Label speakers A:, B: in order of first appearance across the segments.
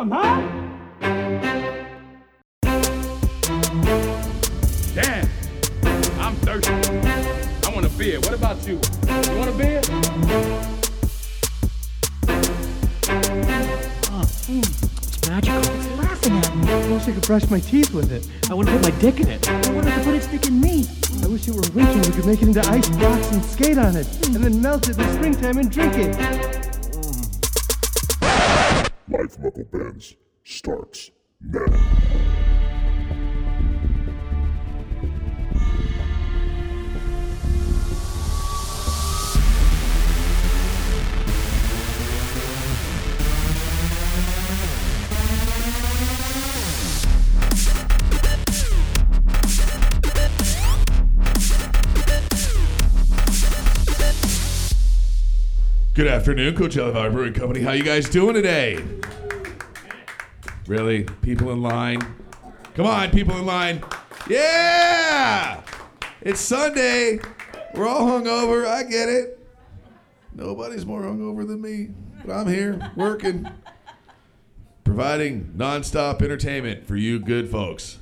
A: 'em, huh?
B: Damn, I'm thirsty. I want a beer. What about you? You want a beer?
C: Oh, mm, it's magical. It's laughing at me.
A: I wish I could brush my teeth with it. I want to put my dick in it.
C: I wanted to put its dick in me.
A: I wish it were winter. We could make it into ice blocks and skate on it, mm. and then melt it in the springtime and drink it.
D: Life Knuckle Bands starts now.
E: Good afternoon, Coachella Valley Brewing Company. How you guys doing today? Really? People in line? Come on, people in line. Yeah! It's Sunday. We're all hungover. I get it. Nobody's more hungover than me, but I'm here working, providing nonstop entertainment for you good folks.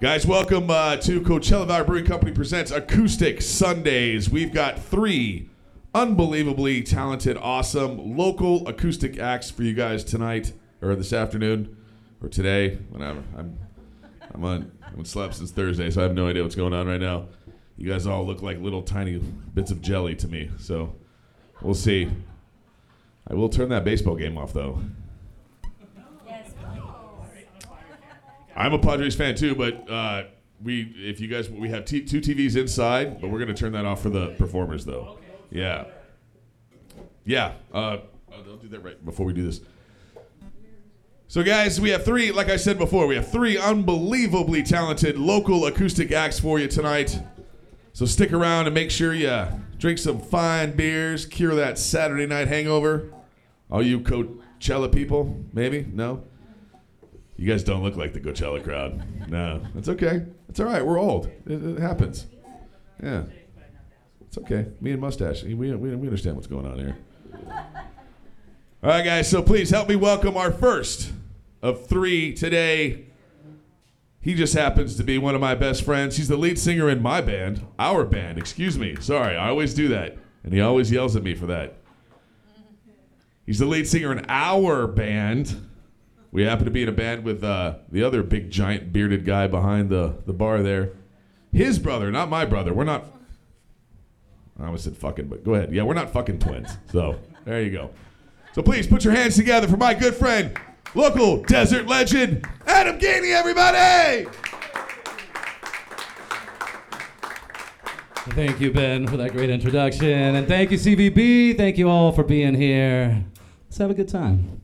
E: Guys, welcome uh, to Coachella Valley Brewing Company presents Acoustic Sundays. We've got three unbelievably talented, awesome local acoustic acts for you guys tonight or this afternoon or today, whenever. I'm I'm on I haven't slept since Thursday, so I have no idea what's going on right now. You guys all look like little tiny bits of jelly to me, so we'll see. I will turn that baseball game off though. I'm a Padres fan too, but uh, we if you guys we have t- two TVs inside, but we're gonna turn that off for the performers though. Yeah, yeah. Uh, I'll I'll do that right before we do this. So, guys, we have three. Like I said before, we have three unbelievably talented local acoustic acts for you tonight. So stick around and make sure you drink some fine beers, cure that Saturday night hangover. All you Coachella people, maybe? No? You guys don't look like the Coachella crowd. No, that's okay. It's all right. We're old. It, it happens. Yeah, it's okay. Me and mustache. We, we, we understand what's going on here. All right, guys. So please help me welcome our first of three today. He just happens to be one of my best friends. He's the lead singer in my band, our band. Excuse me. Sorry, I always do that, and he always yells at me for that. He's the lead singer in our band. We happen to be in a band with uh, the other big giant bearded guy behind the, the bar there. His brother, not my brother. We're not. I almost said fucking, but go ahead. Yeah, we're not fucking twins. So there you go. So please put your hands together for my good friend, local desert legend, Adam Gainey, everybody!
F: Thank you, Ben, for that great introduction. And thank you, CVB. Thank you all for being here. Let's have a good time.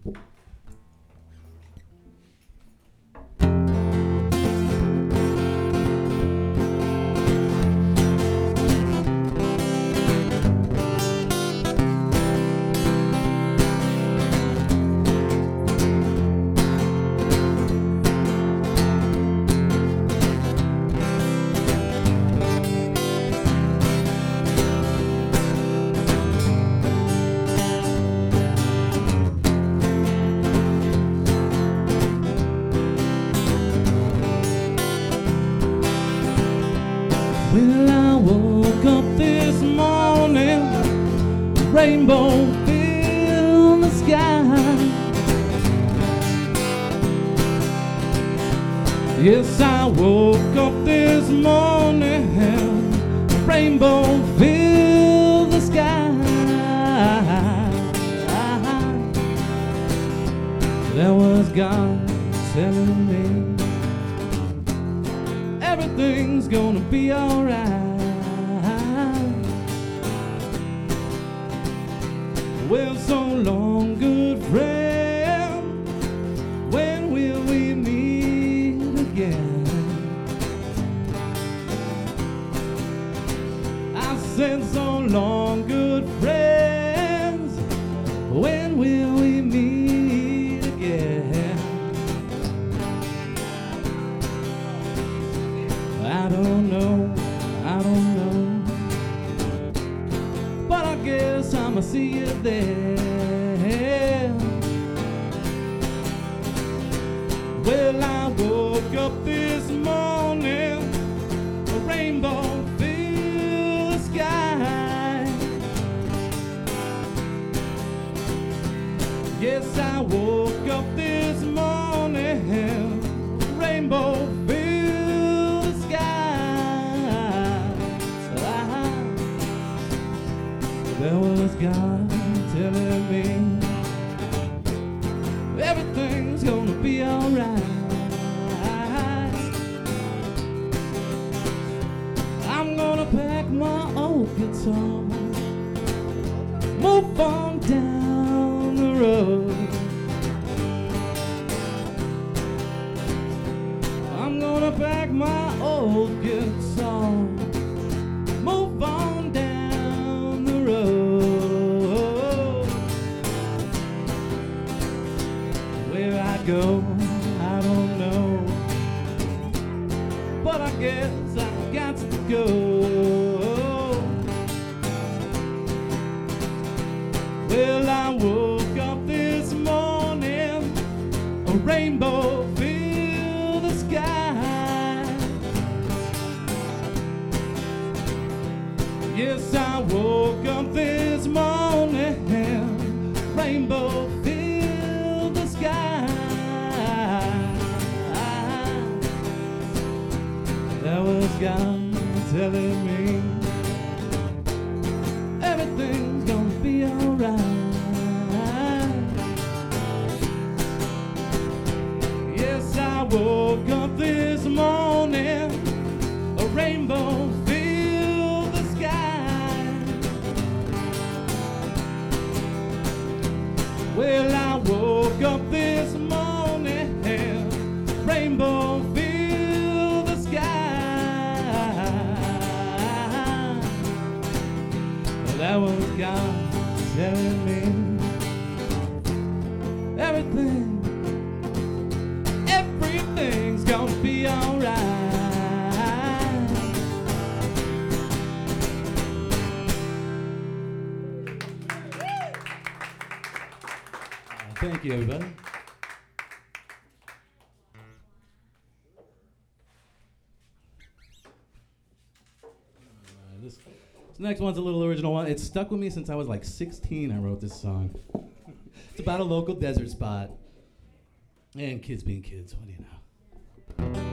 F: me. next one's a little original one. It stuck with me since I was like 16. I wrote this song. it's about a local desert spot and kids being kids. What do you know?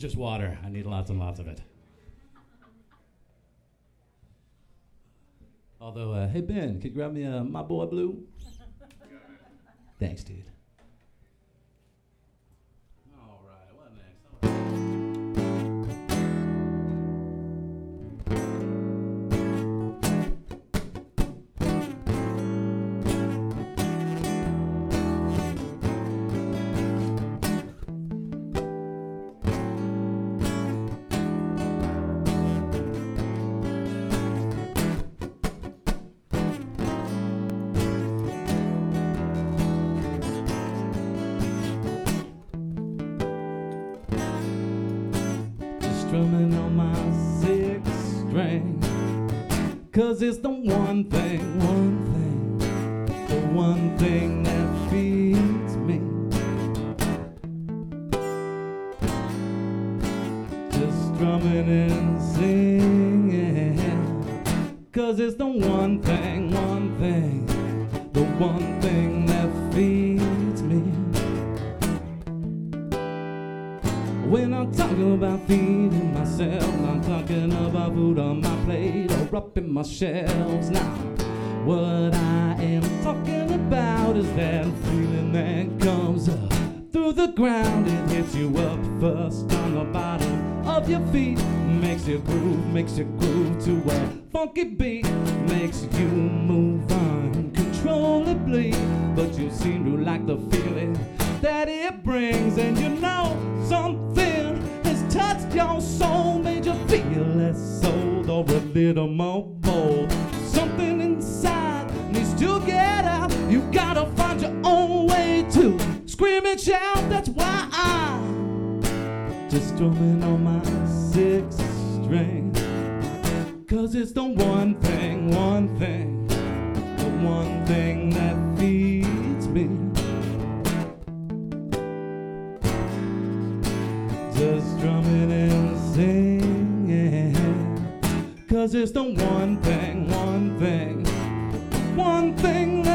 F: Just water. I need lots and lots of it. Although, uh, hey Ben, could you grab me a my boy blue? Thanks, dude. Cause it's the one thing, one thing, the one thing that feeds me. Just strumming and singing. Cause it's the one thing, one thing, the one thing that feeds me. When I'm talking about feeding myself, I'm talking about food on my plate up in my shelves. Now, what I am talking about is that feeling that comes up through the ground. It hits you up first on the bottom of your feet, makes you groove, makes you groove to a funky beat, makes you move uncontrollably. But you seem to like the feeling that it brings, and you know something has touched your soul, made you feel less old a little more bold. Something inside needs to get out. You gotta find your own way to scream and shout. That's why I'm just drumming on my six string. Cause it's the one thing, one thing, the one thing that Cause it's the one thing, one thing, one thing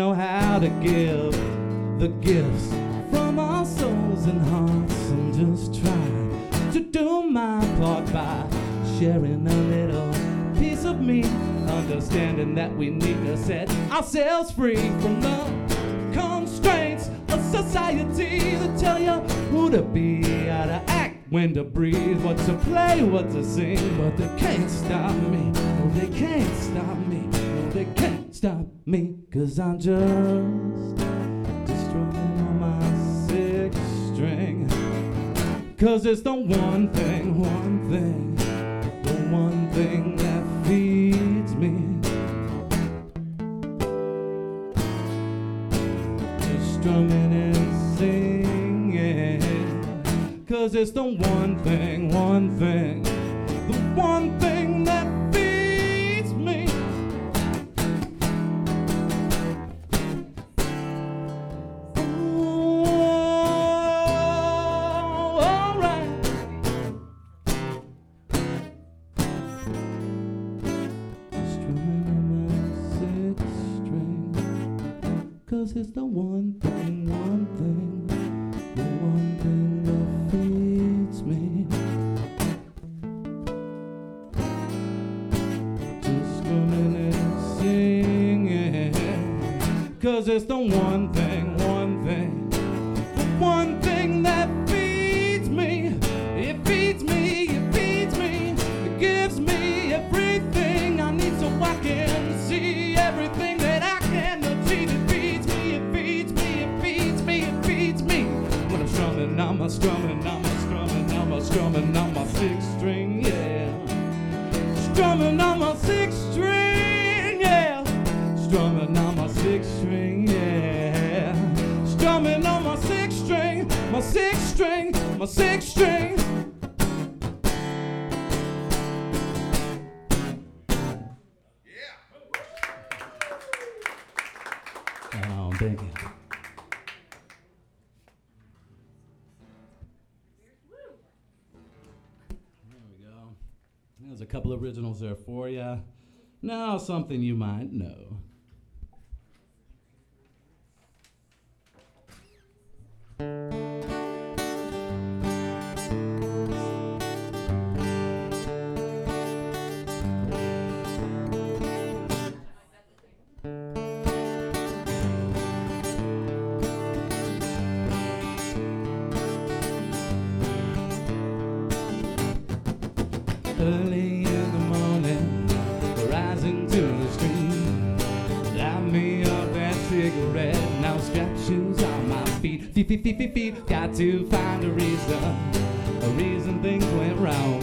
F: know how to give the gifts from our souls and hearts and just try to do my part by sharing a little piece of me, understanding that we need to set ourselves free from the constraints of society that tell you who to be, how to act, when to breathe, what to play, what to sing. But they can't stop me, no, they can't stop me, stop me, cause I'm just, strumming on my six string. Cause it's the one thing, one thing, the one thing that feeds me. Strumming and singing. Cause it's the one thing, one thing, the one thing It's the one thing, one thing, the one thing that feeds me. Just coming and singing. Cause it's the one Now, something you might know. Feet, feet, feet, feet, feet. Got to find a reason, a reason things went wrong.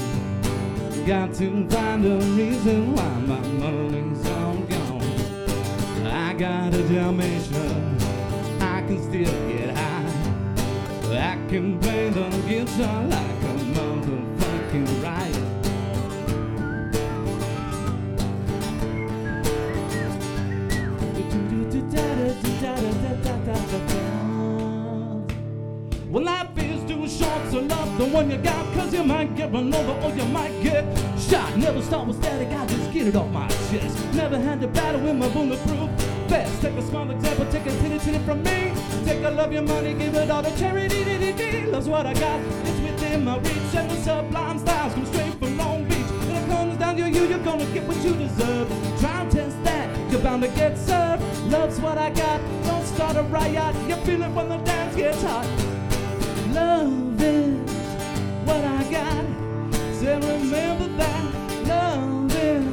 F: Got to find a reason why my money's all gone. I got a Dalmatian, I can still get high. I can play the guitar like one you got, cause you might get run over or you might get shot. Never start with static, I just get it off my chest. Never had to battle with my bulletproof vest. Take a small example, take a titty titty from me. Take a love your money, give it all to charity. dee. Love's what I got, it's within my reach. And the sublime styles come straight from Long Beach. When it comes down to you, you're gonna get what you deserve. Try and test that, you're bound to get served. Love's what I got, don't start a riot. You feel it when the dance gets hot. Love is got. Say remember that. Love is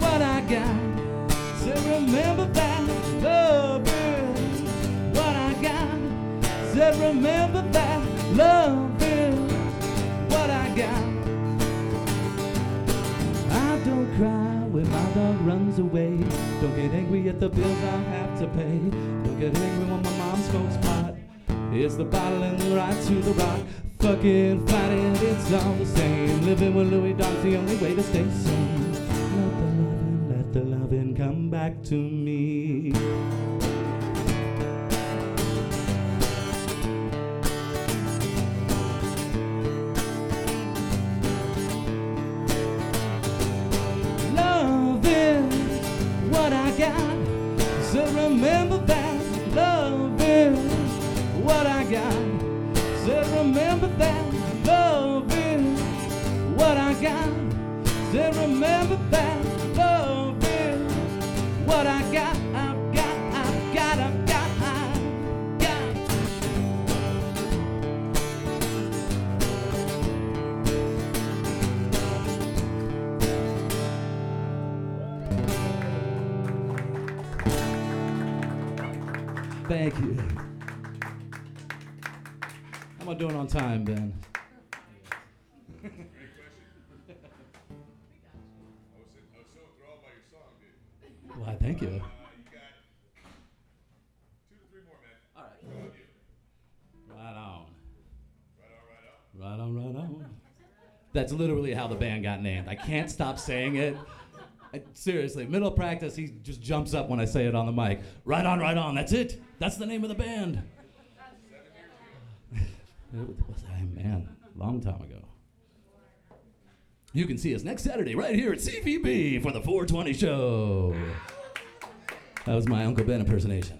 F: what I got. Say remember that. Love is what I got. Say remember that. Love is what I got. I don't cry when my dog runs away. Don't get angry at the bills I have to pay. Don't get angry when my mom smokes pot. It's the bottle and right to the rock. Fucking fighting, it's all the same. Living with Louis Dog's the only way to stay sane. Let the loving, let the loving come back to me. Love is what I got. So remember that. Love is what I got. Remember that. Love is what I got. So remember that. Love is what I got. I've got, I've got, I've got, I've got. Thank you. How am I doing on time, Ben? Why, thank you. Right on. Right on, right on. Right on, right on. That's literally how the band got named. I can't stop saying it. I- seriously, middle of practice, he just jumps up when I say it on the mic. Right on, right on. That's it. That's the name of the band. It was, man, long time ago. You can see us next Saturday right here at CVB for the 420 show. That was my Uncle Ben impersonation.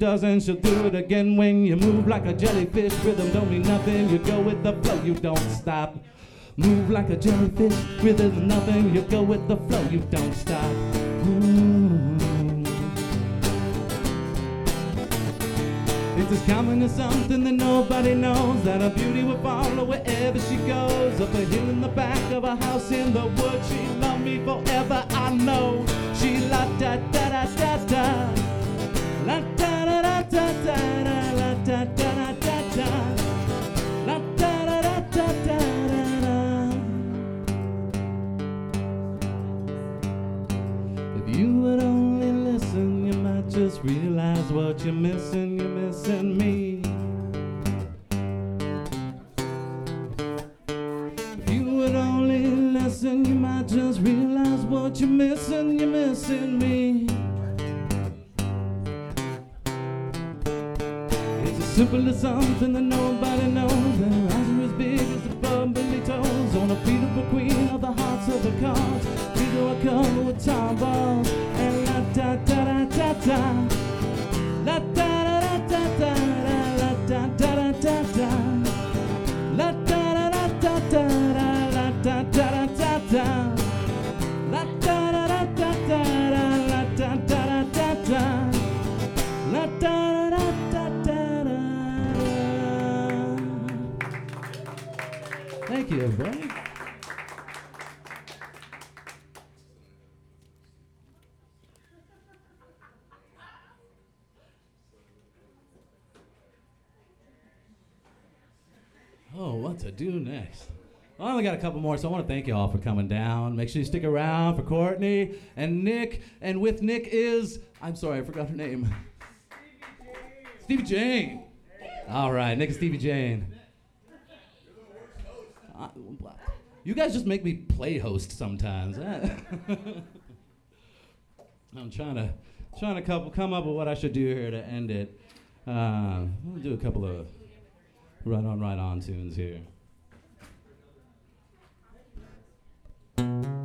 F: doesn't, she'll do it again when you move like a jellyfish. Rhythm don't mean nothing, you go with the flow, you don't stop. Move like a jellyfish, rhythm nothing, you go with the flow, you don't stop. Ooh. It's as common as something that nobody knows that her beauty will follow wherever she goes. Up a hill in the back of a house in the woods, she But you're missing, you're missing me. If you would only listen, you might just realize what you're missing, you're missing me. It's as simple as something that no Well, I only got a couple more, so I want to thank you all for coming down. Make sure you stick around for Courtney and Nick. And with Nick is, I'm sorry, I forgot her name. Stevie Jane. Stevie Jane. All right, Nick and Stevie Jane. Uh, you guys just make me play host sometimes. I'm trying to trying to couple, come up with what I should do here to end it. Uh, we'll do a couple of right on, right on tunes here. Thank you.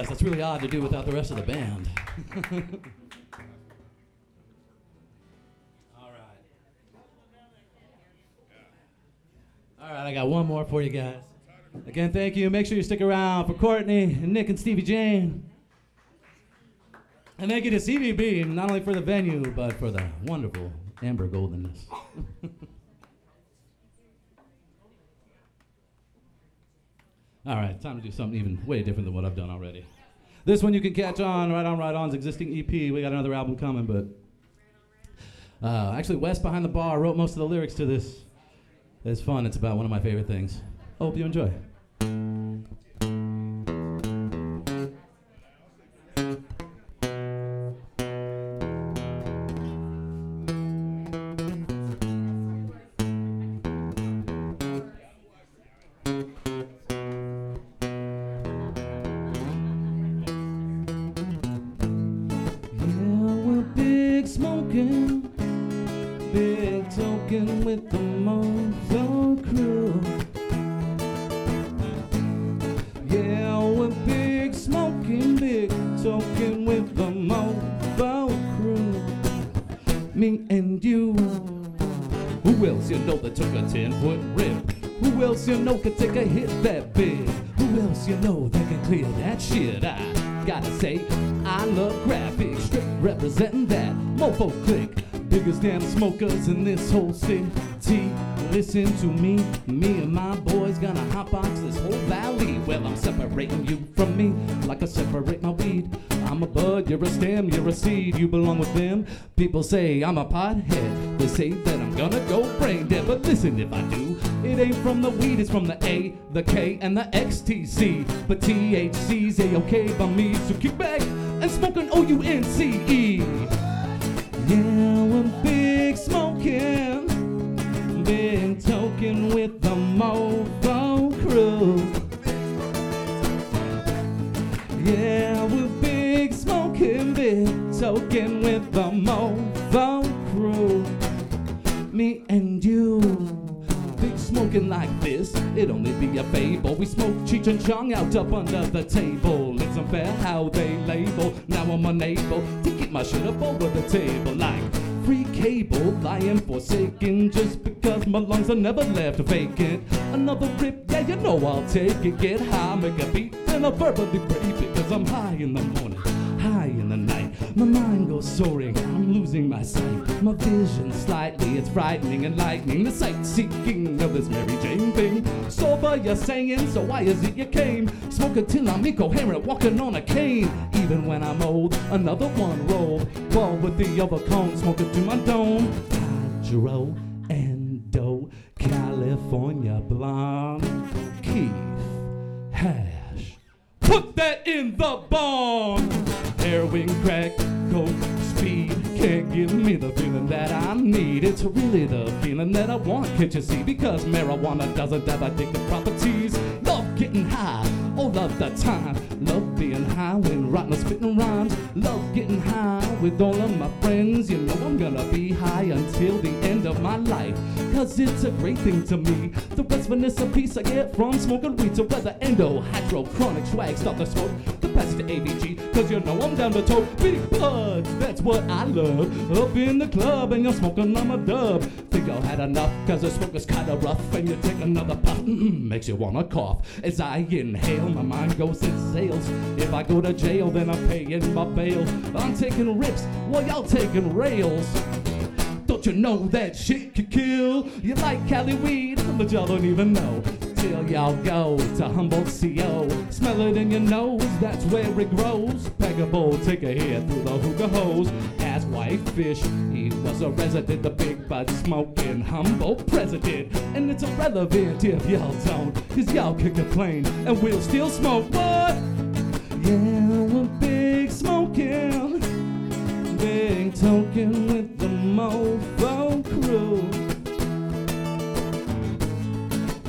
F: Realized that's really odd to do without the rest of the band. All right. All right, I got one more for you guys. Again, thank you. Make sure you stick around for Courtney and Nick and Stevie Jane. And thank you to CVB, not only for the venue, but for the wonderful Amber Goldenness. All right, time to do something even way different than what I've done already. This one you can catch on Right On Right On's existing EP. We got another album coming, but uh, actually, Wes behind the bar wrote most of the lyrics to this. It's fun. It's about one of my favorite things. Hope you enjoy. Mofo click. Biggest damn smokers in this whole city. Listen to me, me and my boys gonna hotbox this whole valley. Well, I'm separating you from me like I separate my weed. I'm a bud, you're a stem, you're a seed, you belong with them. People say I'm a pothead, they say that I'm gonna go brain dead. But listen, if I do, it ain't from the weed, it's from the A, the K, and the XTC. But THC's A-OK by me, so kick back and smoke an O-U-N-C-E. Up under the table. It's unfair how they label. Now I'm unable to keep my shit up over the table like free cable, lying forsaken just because my lungs are never left vacant. Another rip, yeah, you know I'll take it. Get high, make a beat, then I'll verbally breathe it. Cause I'm high in the morning, high in the night. My mind goes soaring, I'm losing my sight. My vision slightly, it's frightening and lightning. The sightseeing of this Mary Jane thing. Sober, you're saying, so why is it you came? Smoking till I'm incoherent, walking on a cane. Even when I'm old, another one rolled. Ball with the other cone, smoking to my dome. Hydro Endo, California blonde. Kief Hash. Put that in the bomb. Heroin, crack, coke, speed can't give me the feeling that I need. It's really the feeling that I want, can't you see? Because marijuana doesn't have addictive properties. It's a great thing to me. The of it's piece I get from smoking weed. So whether endo, hydro, chronic swag, stop the smoke. The passage to AVG, cause you know I'm down to tote. Big buds, that's what I love. Up in the club and you're smoking on my dub. Think y'all had enough, cause the smoke is kinda rough. And you take another puff, mm, makes you wanna cough. As I inhale, my mind goes in sales. If I go to jail, then I'm paying my bail. I'm taking rips while y'all taking rails. Don't you know that shit could kill? You like Cali weed, but y'all don't even know. Till y'all go to Humboldt CO. Smell it in your nose, that's where it grows. Peg a bowl, take a hit through the hookah hose. Ask Whitefish, he was a resident, the big bud smoking Humboldt president. And it's irrelevant if y'all don't, cause y'all can complain and we'll still smoke. What? Yeah, Token with the mofo crew.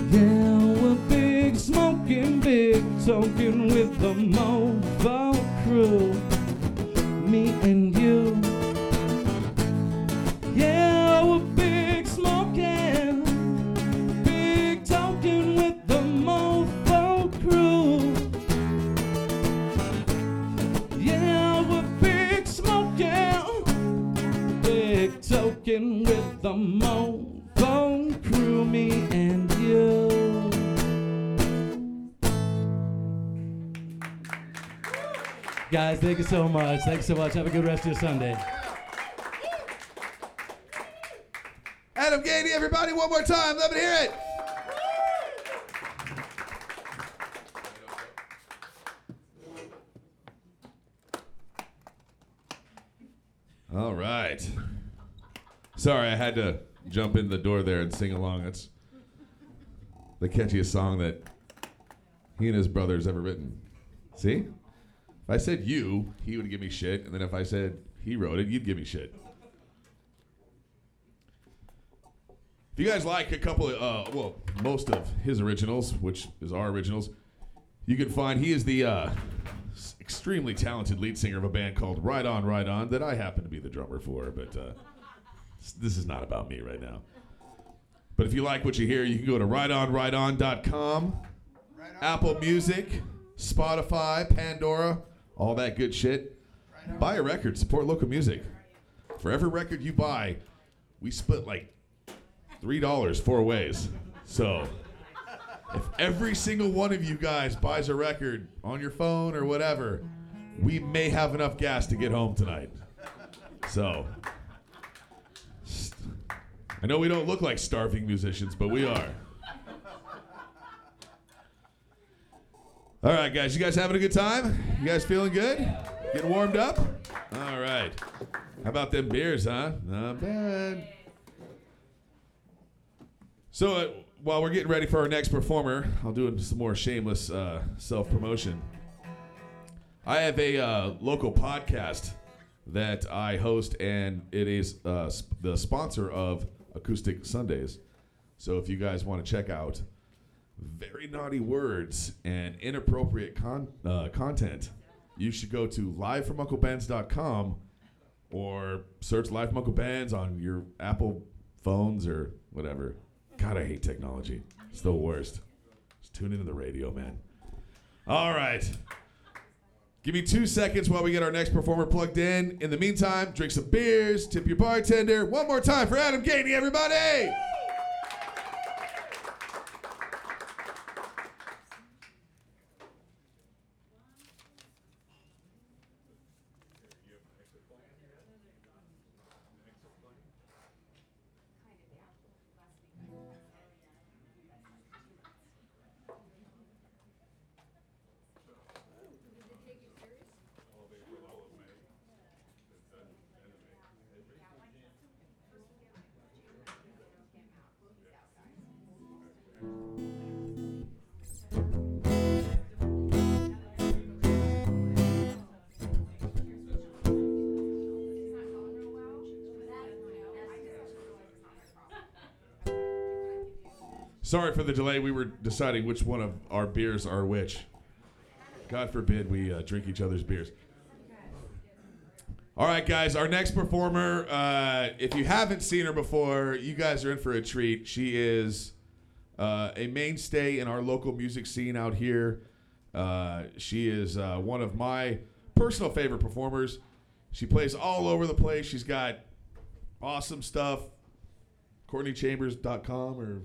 F: Yeah, we're big smoking, big token with the mofo crew. Me and you. Token with the mofo crew, me and you. Guys, thank you so much. Thanks so much. Have a good rest of your Sunday.
E: Adam Gainey, everybody, one more time. Let me hear it. All right. Sorry, I had to jump in the door there and sing along. It's the catchiest song that he and his brothers ever written. See? If I said you, he would give me shit, and then if I said he wrote it, you'd give me shit. If you guys like a couple of, uh, well, most of his originals, which is our originals, you can find he is the uh, extremely talented lead singer of a band called Right On, Right On that I happen to be the drummer for, but uh, this is not about me right now. But if you like what you hear, you can go to rightonrighton.com, Apple Music, Spotify, Pandora, all that good shit. Buy a record, support local music. For every record you buy, we split like three dollars four ways. So if every single one of you guys buys a record on your phone or whatever, we may have enough gas to get home tonight. So I know we don't look like starving musicians, but we are. All right, guys, you guys having a good time? You guys feeling good? Getting warmed up? All right. How about them beers, huh? Not bad. So, uh, while we're getting ready for our next performer, I'll do some more shameless uh, self promotion. I have a uh, local podcast that I host, and it is uh, the sponsor of Acoustic Sundays. So, if you guys want to check out very naughty words and inappropriate con- uh, content, you should go to livefromuncleben's.com or search Live from Uncle Ben's on your Apple phones or whatever. God, I hate technology. It's the worst. Just tune into the radio, man. All right. Give me two seconds while we get our next performer plugged in. In the meantime, drink some beers, tip your bartender. One more time for Adam Gainey, everybody! Sorry for the delay. We were deciding which one of our beers are which. God forbid we uh, drink each other's beers. All right, guys, our next performer, uh, if you haven't seen her before, you guys are in for a treat. She is uh, a mainstay in our local music scene out here. Uh, she is uh, one of my personal favorite performers. She plays all over the place. She's got awesome stuff. CourtneyChambers.com or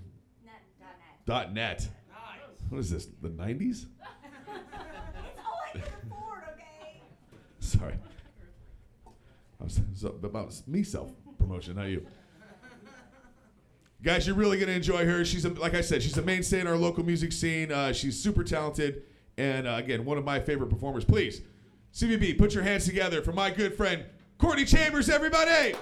E: Dot net. What is this? The nineties? It's Sorry. I was, it's about me self promotion, not you. Guys, you're really gonna enjoy her. She's a, like I said, she's a mainstay in our local music scene. Uh, she's super talented, and uh, again, one of my favorite performers. Please, CVB, put your hands together for my good friend Courtney Chambers, everybody.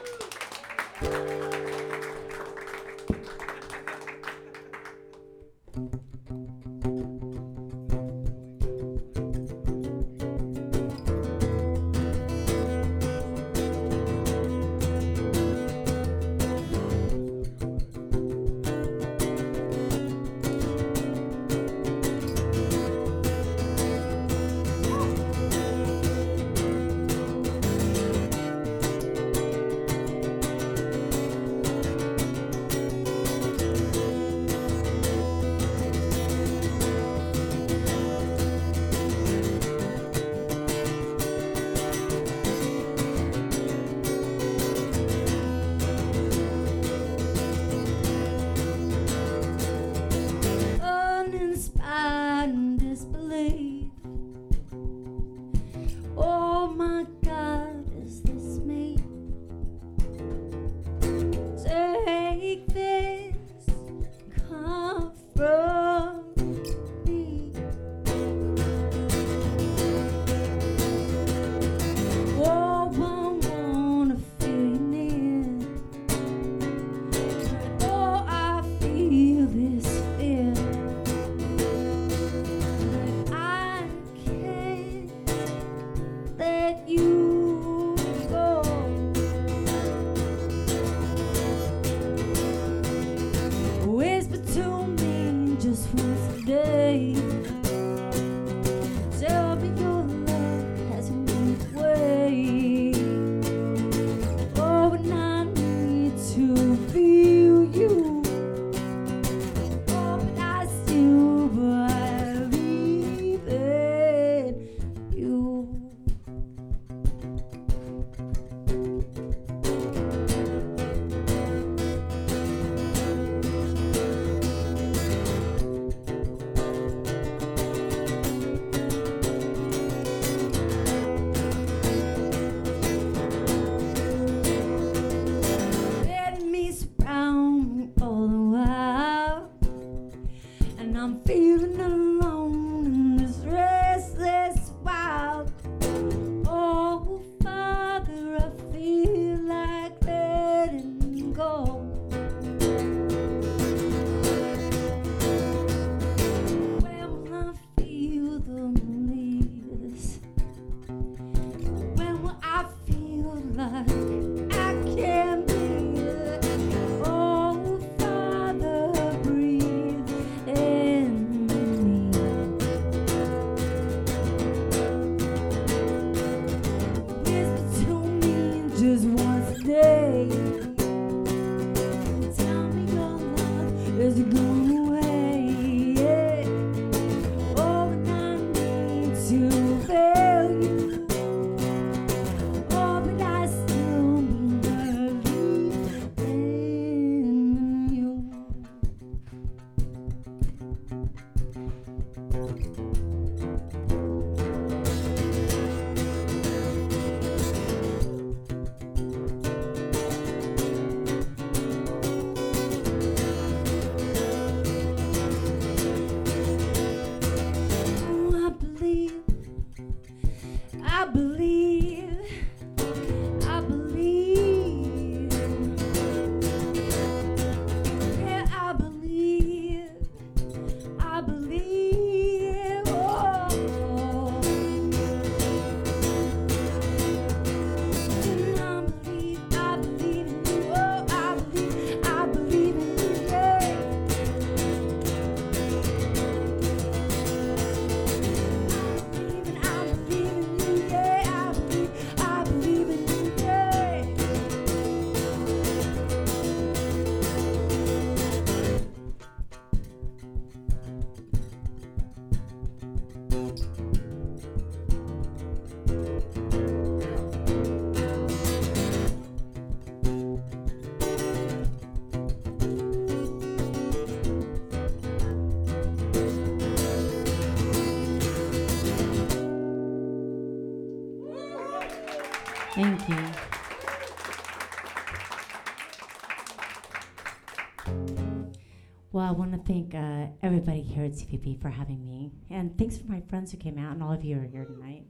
G: Well, I want to thank uh, everybody here at CPP for having me. And thanks for my friends who came out, and all of you are here tonight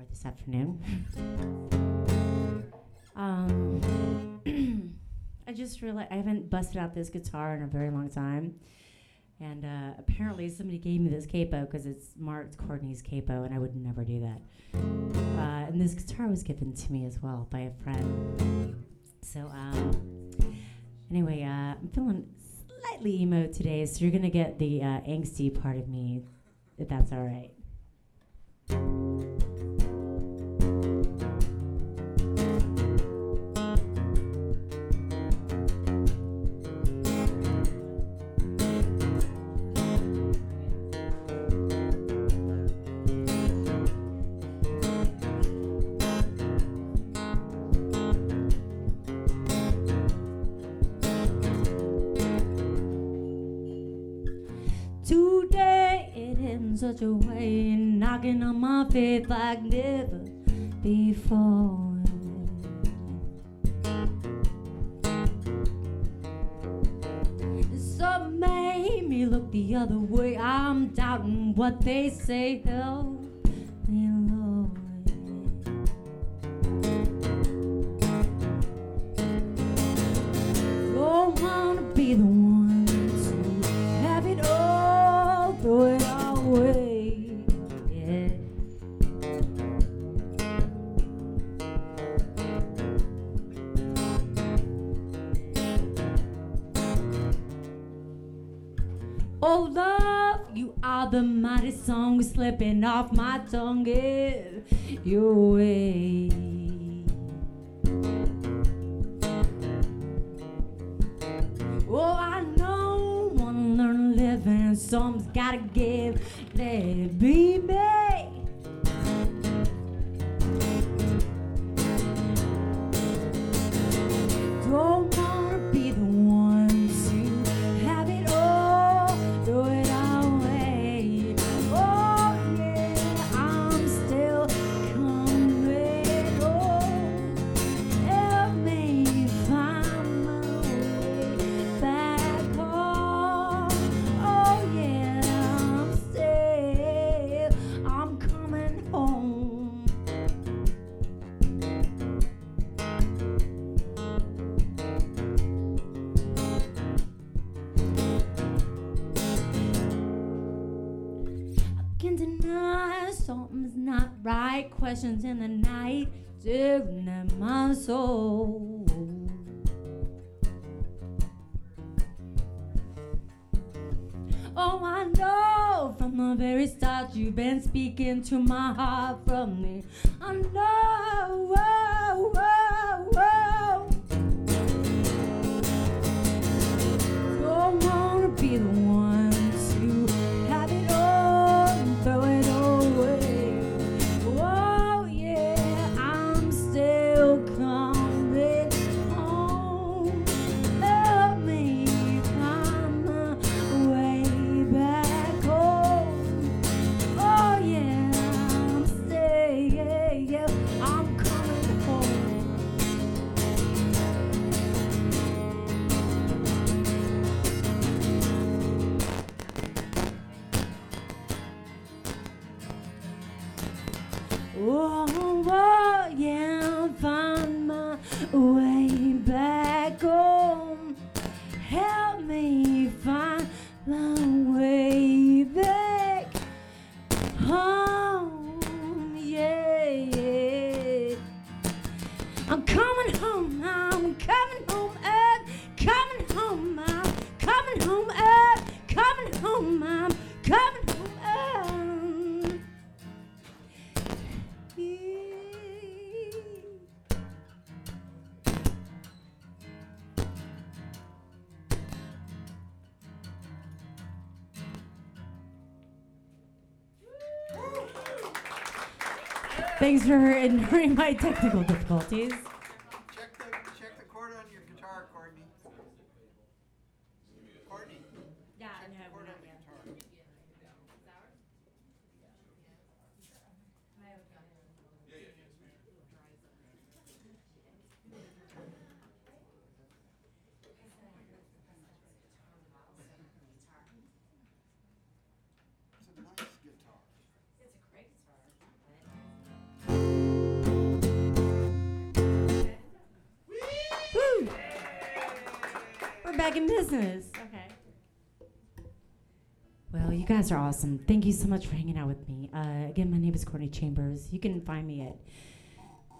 G: or this afternoon. um, I just realized I haven't busted out this guitar in a very long time. And uh, apparently, somebody gave me this capo because it's Mark Courtney's capo, and I would never do that. Uh, and this guitar was given to me as well by a friend. So, um, anyway, uh, I'm feeling slightly emo today, so you're gonna get the uh, angsty part of me, if that's all right. Faith like never before. Some made me look the other way. I'm doubting what they say. Help slipping off my tongue. Give your way. Digging my soul. Oh, I know from the very start you've been speaking to my heart from me. I know, whoa, whoa, whoa. Don't wanna be the one Thanks for ignoring my technical difficulties. Back. Okay. Well, you guys are awesome. Thank you so much for hanging out with me. Uh, again, my name is Courtney Chambers. You can find me at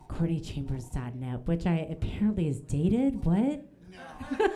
G: CourtneyChambers.net, which I apparently is dated. What?
H: No. no.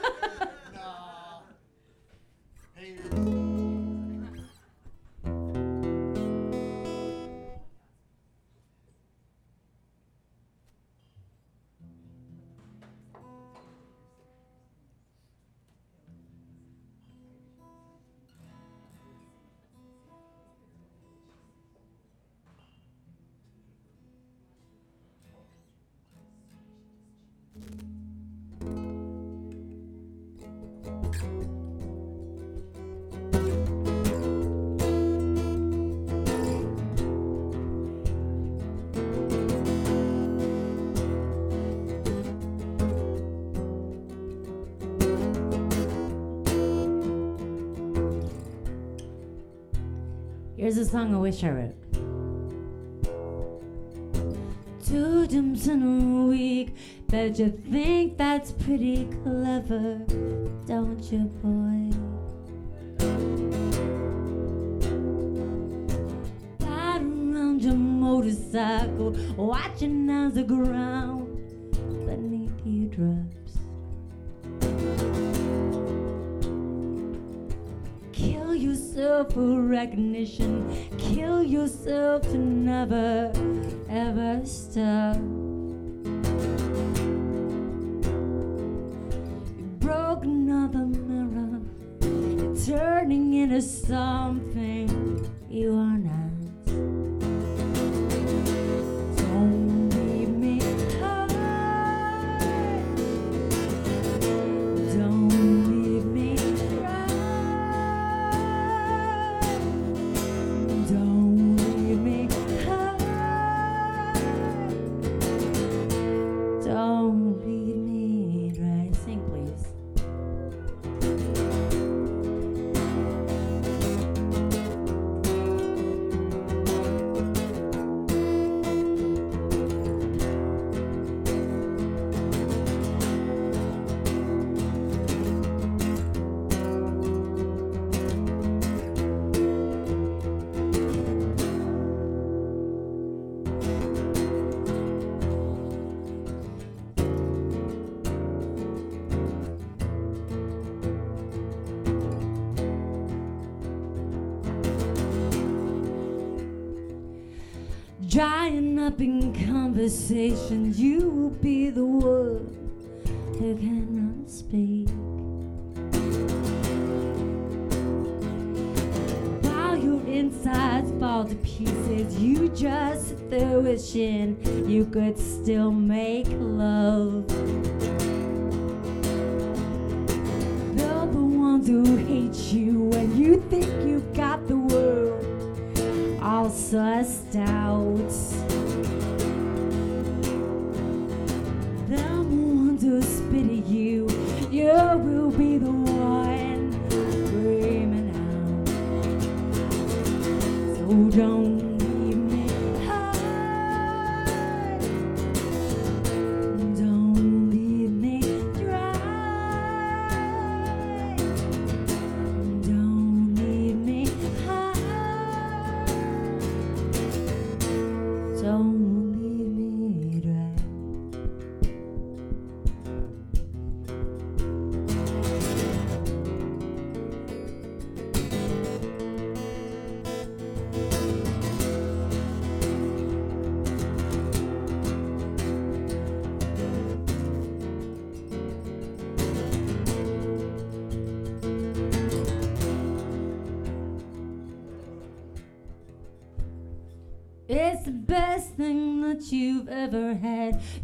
G: song I wish I wrote. Two dims in a week. Bet you think that's pretty clever, don't you, boy? Ride around your motorcycle, watching as the ground Kill yourself for recognition. Kill yourself to never, ever stop. You broke another mirror. You're turning into something you are not. In conversations, you will be the one who cannot speak. While your insides fall to pieces, you just sit there wishing you could still make love.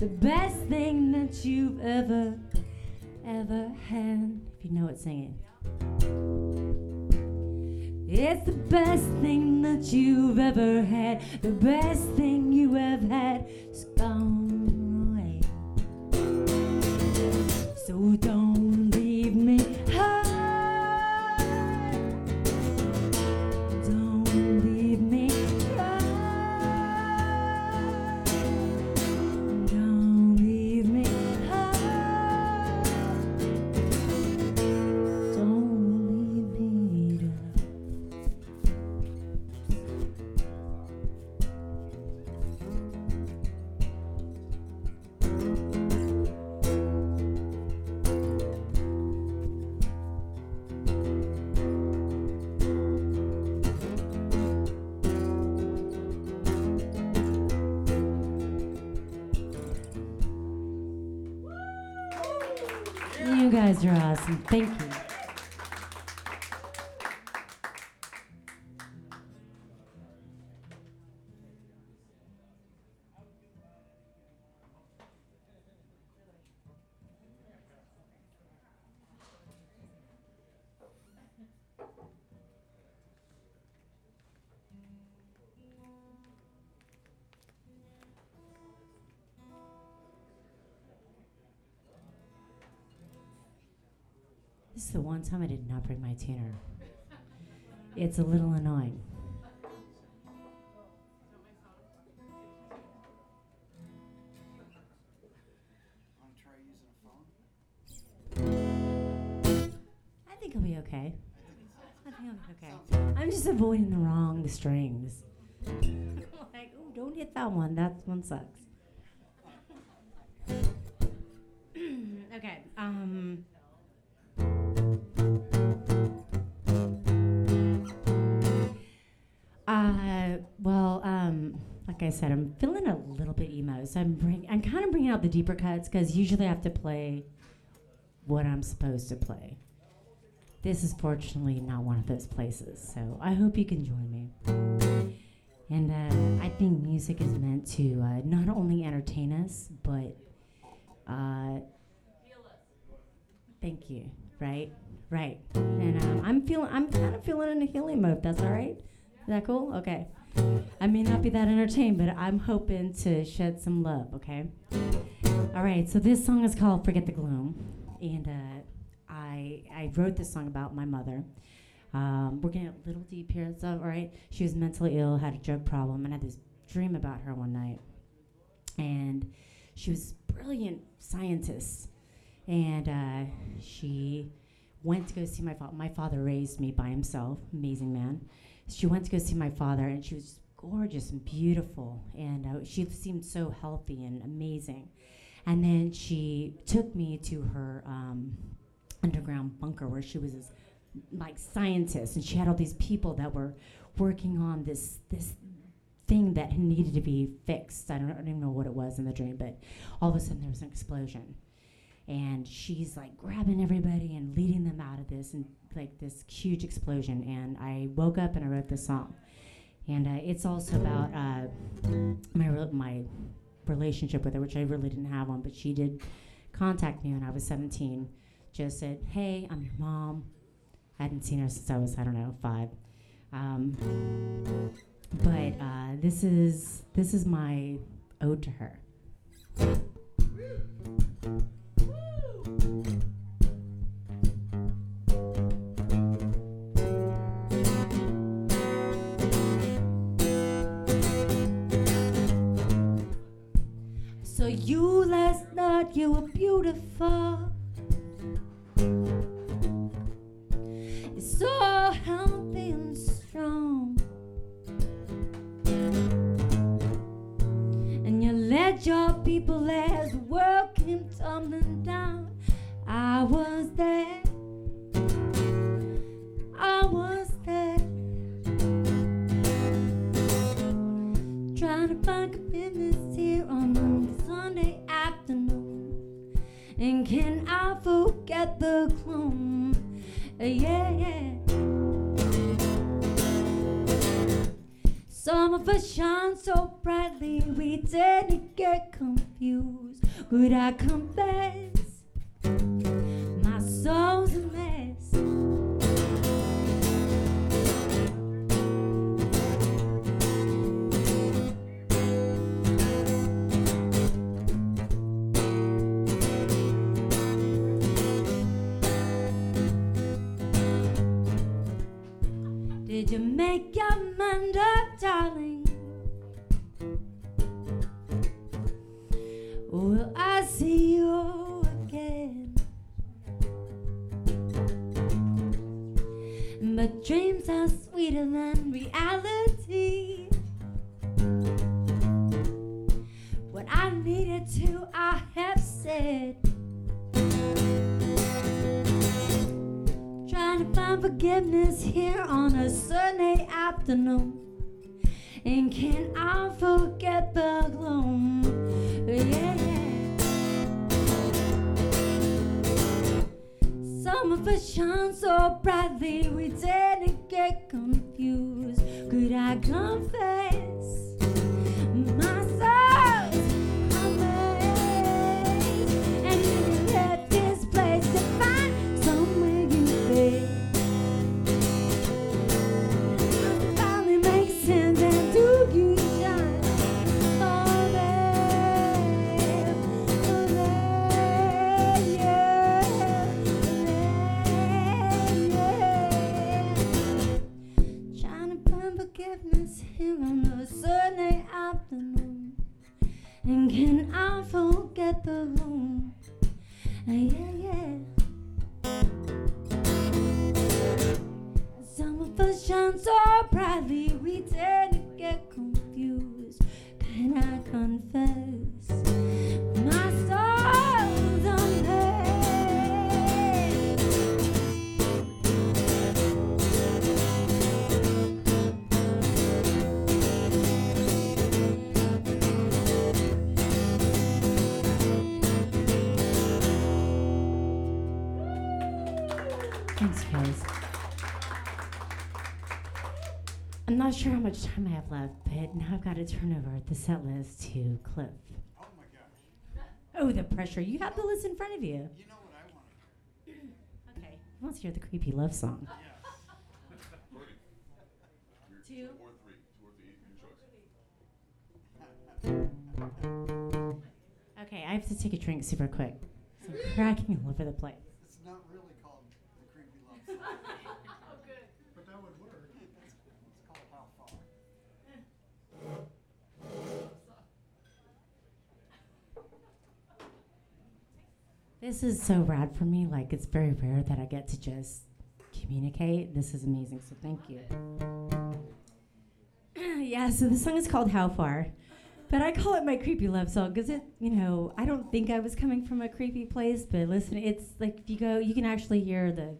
G: The best thing that you've ever, ever had. If you know it, sing it. It's the best thing that you've ever had. The best thing you have had is gone away. So don't leave me high. Are awesome. Thank you. One time I did not bring my tuner. It's a little annoying. I think I'll be okay. I think I'll be okay. I'm just avoiding the wrong strings. like, oh, don't hit that one. That one sucks. okay. Um. Uh, well, um, like I said, I'm feeling a little bit emo, so I'm bring, I'm kind of bringing out the deeper cuts because usually I have to play what I'm supposed to play. This is fortunately not one of those places, so I hope you can join me. And uh, I think music is meant to uh, not only entertain us, but uh, thank you. Right, right. And um, I'm feeling, I'm kind of feeling in a healing mode. That's all right. Is that cool? Okay. I may not be that entertained, but I'm hoping to shed some love. Okay. All right. So this song is called "Forget the Gloom," and uh, I I wrote this song about my mother. Um, we're getting a little deep here. So, all right. She was mentally ill, had a drug problem, and I had this dream about her one night. And she was a brilliant scientist. And uh, she went to go see my father. My father raised me by himself, amazing man. She went to go see my father, and she was gorgeous and beautiful. And uh, she seemed so healthy and amazing. And then she took me to her um, underground bunker where she was this like scientist, and she had all these people that were working on this this thing that needed to be fixed. I don't, I don't even know what it was in the dream, but all of a sudden there was an explosion, and she's like grabbing everybody and leading them out of this, and like this huge explosion. And I woke up and I wrote this song, and uh, it's also about uh, my re- my relationship with her, which I really didn't have one, but she did contact me when I was 17. Just said, "Hey, I'm your mom." I hadn't seen her since I was, I don't know, five. Um, but uh, this is this is my ode to her. You last night you were beautiful. I'll forget the gloom. Yeah. Some of us shine so brightly, we didn't get confused. Some of us shine so brightly, we tend to get confused. Can I confess? I'm not sure how much time I have left, but now I've got to turn over the set list to Cliff.
H: Oh my gosh.
G: Oh, the pressure. You have the list in front of you.
H: You know what I want to hear.
G: Okay. He wants to hear the creepy love song. Two. Okay, I have to take a drink super quick. So I'm cracking all over the place.
H: It's not really called the creepy love song. oh, good. But that would work. It's called How Far.
G: This is so rad for me. Like, it's very rare that I get to just communicate. This is amazing. So, thank you. yeah, so the song is called How Far. But I call it my creepy love song because it, you know, I don't think I was coming from a creepy place, but listen, it's like if you go, you can actually hear the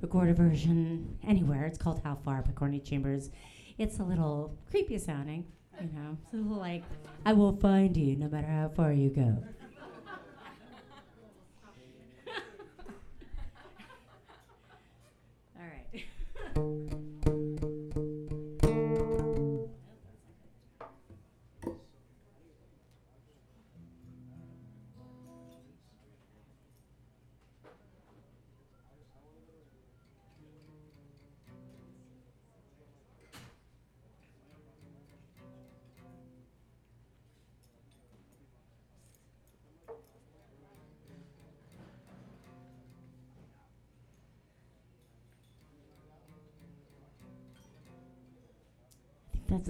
G: recorded version anywhere. It's called How Far by Courtney Chambers. It's a little creepy sounding, you know. It's a little like, I will find you no matter how far you go.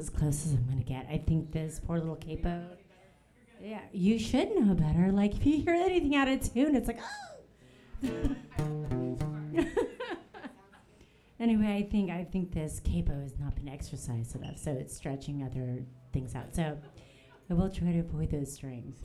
G: As close as I'm gonna get. I think this poor little capo. Yeah, you should know better. Like if you hear anything out of tune, it's like oh. anyway, I think I think this capo has not been exercised enough, so it's stretching other things out. So I will try to avoid those strings.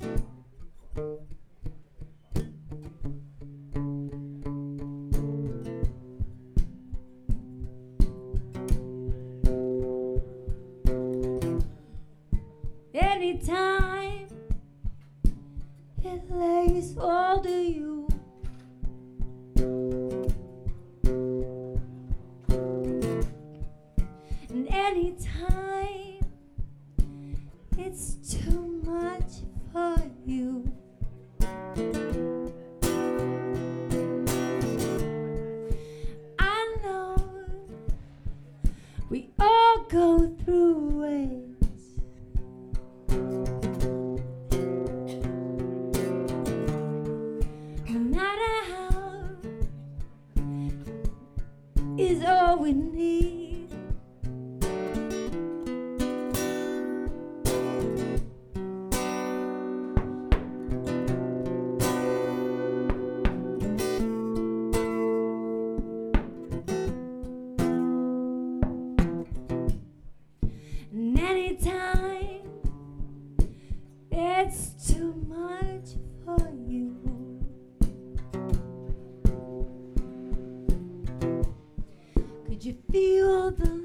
G: Feel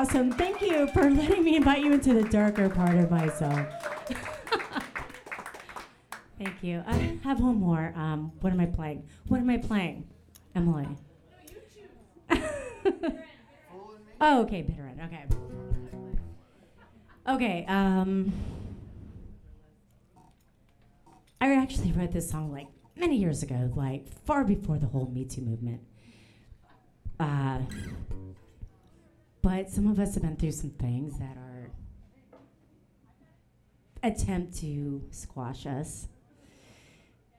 G: awesome. Thank you for letting me invite you into the darker part of myself. Thank you. I have one more. Um, what am I playing? What am I playing? Emily. oh, okay, bitter end. Okay. Okay. Um, I actually wrote this song like many years ago, like far before the whole Me Too movement. Uh, but some of us have been through some things that are attempt to squash us.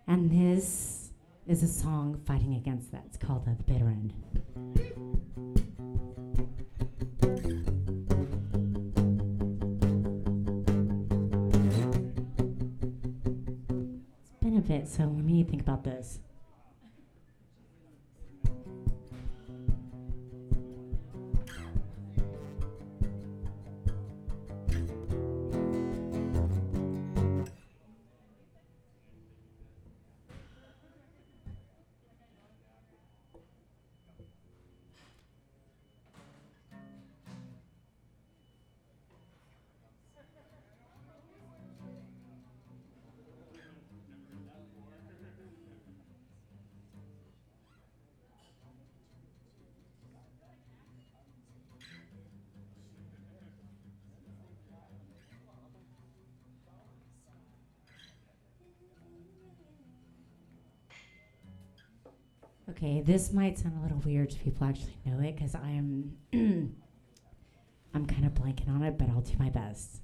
G: And this is a song fighting against that. It's called uh, The Bitter End. It's been a bit, so let me think about this. Okay, this might sound a little weird to people actually know it because I am I'm kind of blanking on it, but I'll do my best.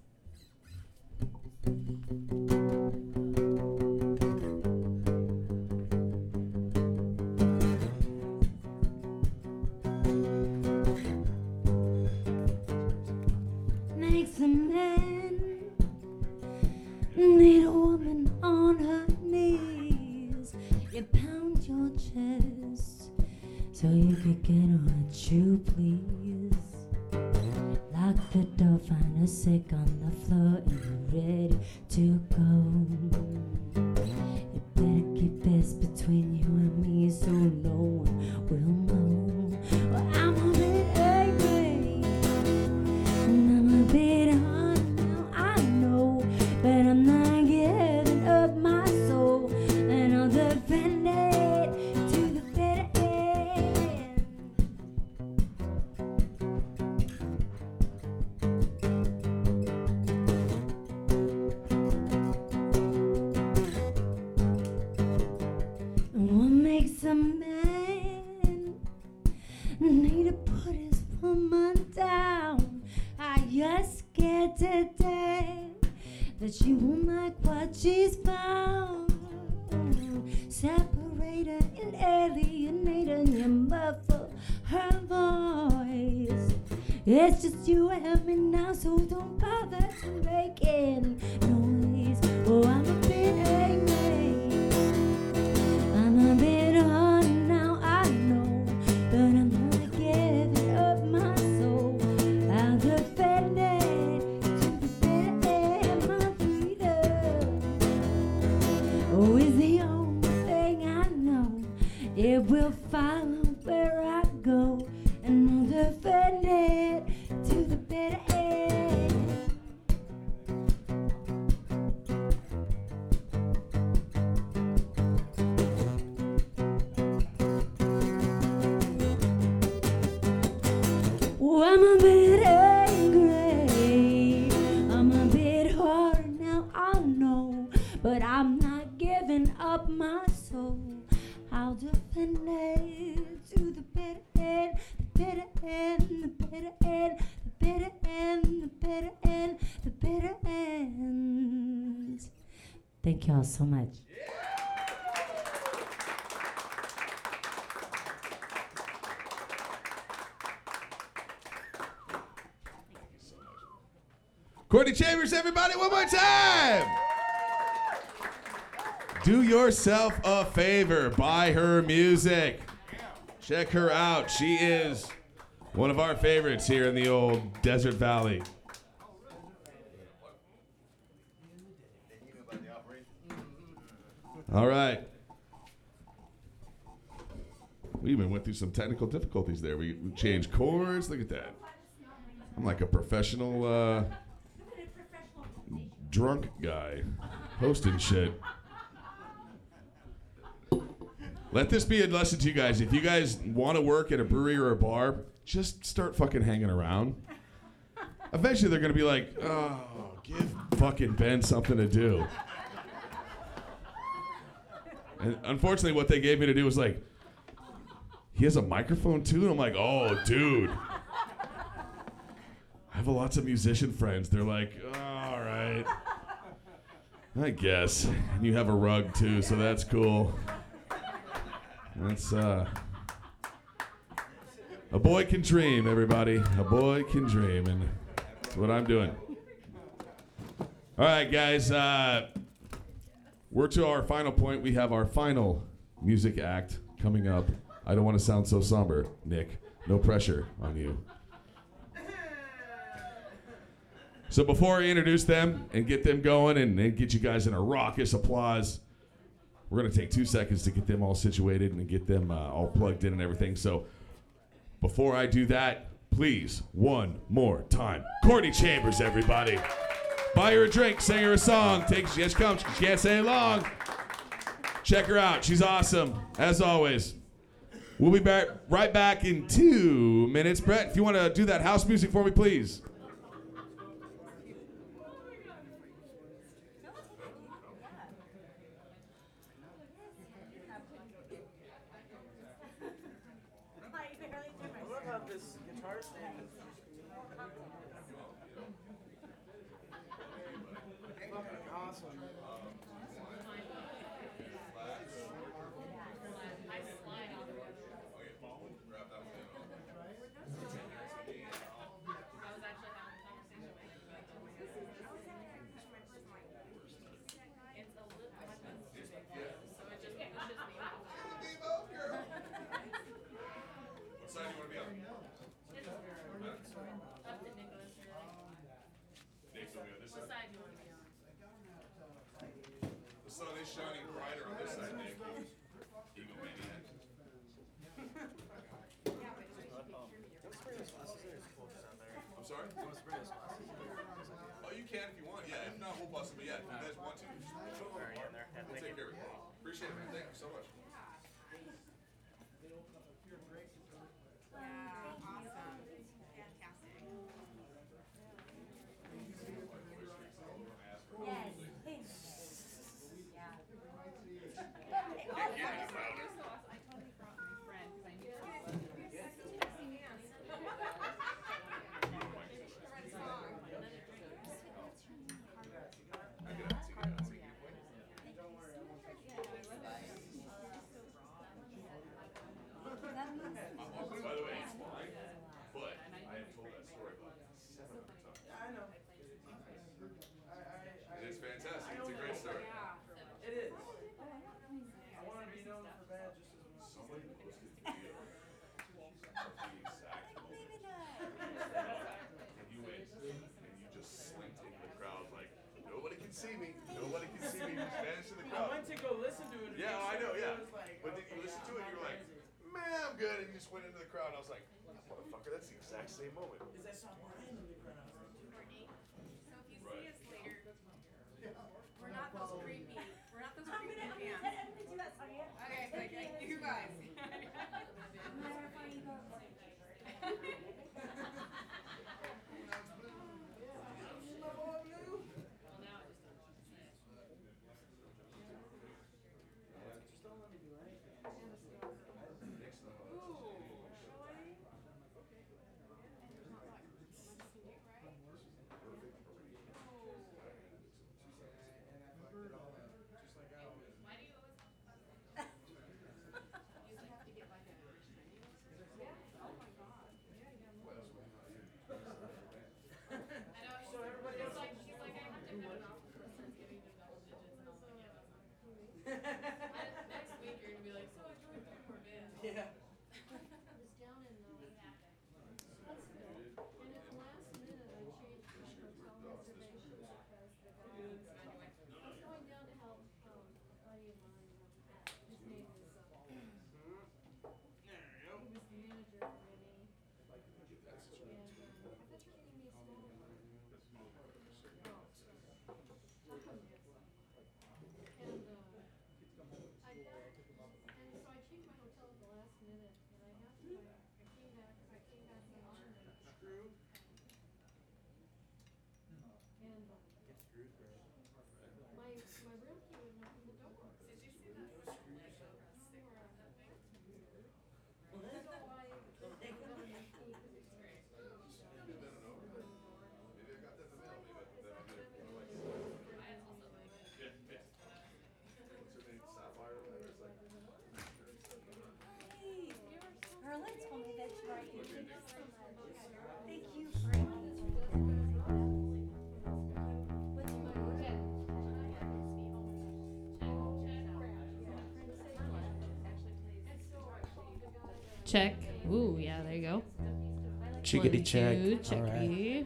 G: Thank y'all so much.
E: Courtney Chambers, everybody, one more time. Do yourself a favor, buy her music. Check her out. She is one of our favorites here in the old Desert Valley. All right. We even went through some technical difficulties there. We, changed chords. Look at that. I'm like a professional uh, drunk guy hosting shit. Let this be a lesson to you guys. If you guys want to work at a brewery or a bar, just start fucking hanging around. Eventually, they're going to be like, oh, give fucking Ben something to do. And unfortunately, what they gave me to do was like, he has a microphone too? And I'm like, oh, dude. I have lots of musician friends. They're like, all right. I guess. And you have a rug too, so that's cool. That's uh a boy can dream, everybody. A boy can dream, and that's what I'm doing. All right, guys. Uh, we're to our final point. We have our final music act coming up. I don't want to sound so somber, Nick. No pressure on you. So before I introduce them and get them going and, and get you guys in a raucous applause, we're going to take two seconds to get them all situated and get them uh, all plugged in and everything. So before I do that, please, one more time. Courtney Chambers, everybody. Buy her a drink, sing her a song. Take, she comes. She can't say long. Check her out. She's awesome, as always. We'll be back right back in two minutes. Brett, if you want to do that house music for me, please. Sun is shining brighter on this side, Nick. Egomaniac. I'm sorry? Oh, you can if you want, yeah. If not, we'll bust them. Yeah, if you guys want to. We'll take care of it. Appreciate it, man. Thank you so much. By the way, it's fine, but I have told that story about seven hundred times. I know. And it's fantastic. It's a great story.
H: It is. I want to be known for bad just as much.
E: Somebody posted video of the exact moment. And you went and you just slinked into the crowd like nobody can see me. Nobody can see me. Just in the
H: I went to go listen to it.
E: Yeah, I know, yeah.
H: Like,
E: But then you listen to it and you're like, man, I'm good. And you just went into the crowd. And I was like, motherfucker, that's the exact same moment.
H: Is that song
I: Check. Ooh, yeah, there you go.
J: Chickadee
I: One,
J: check.
I: two,
J: All right.
I: checkity.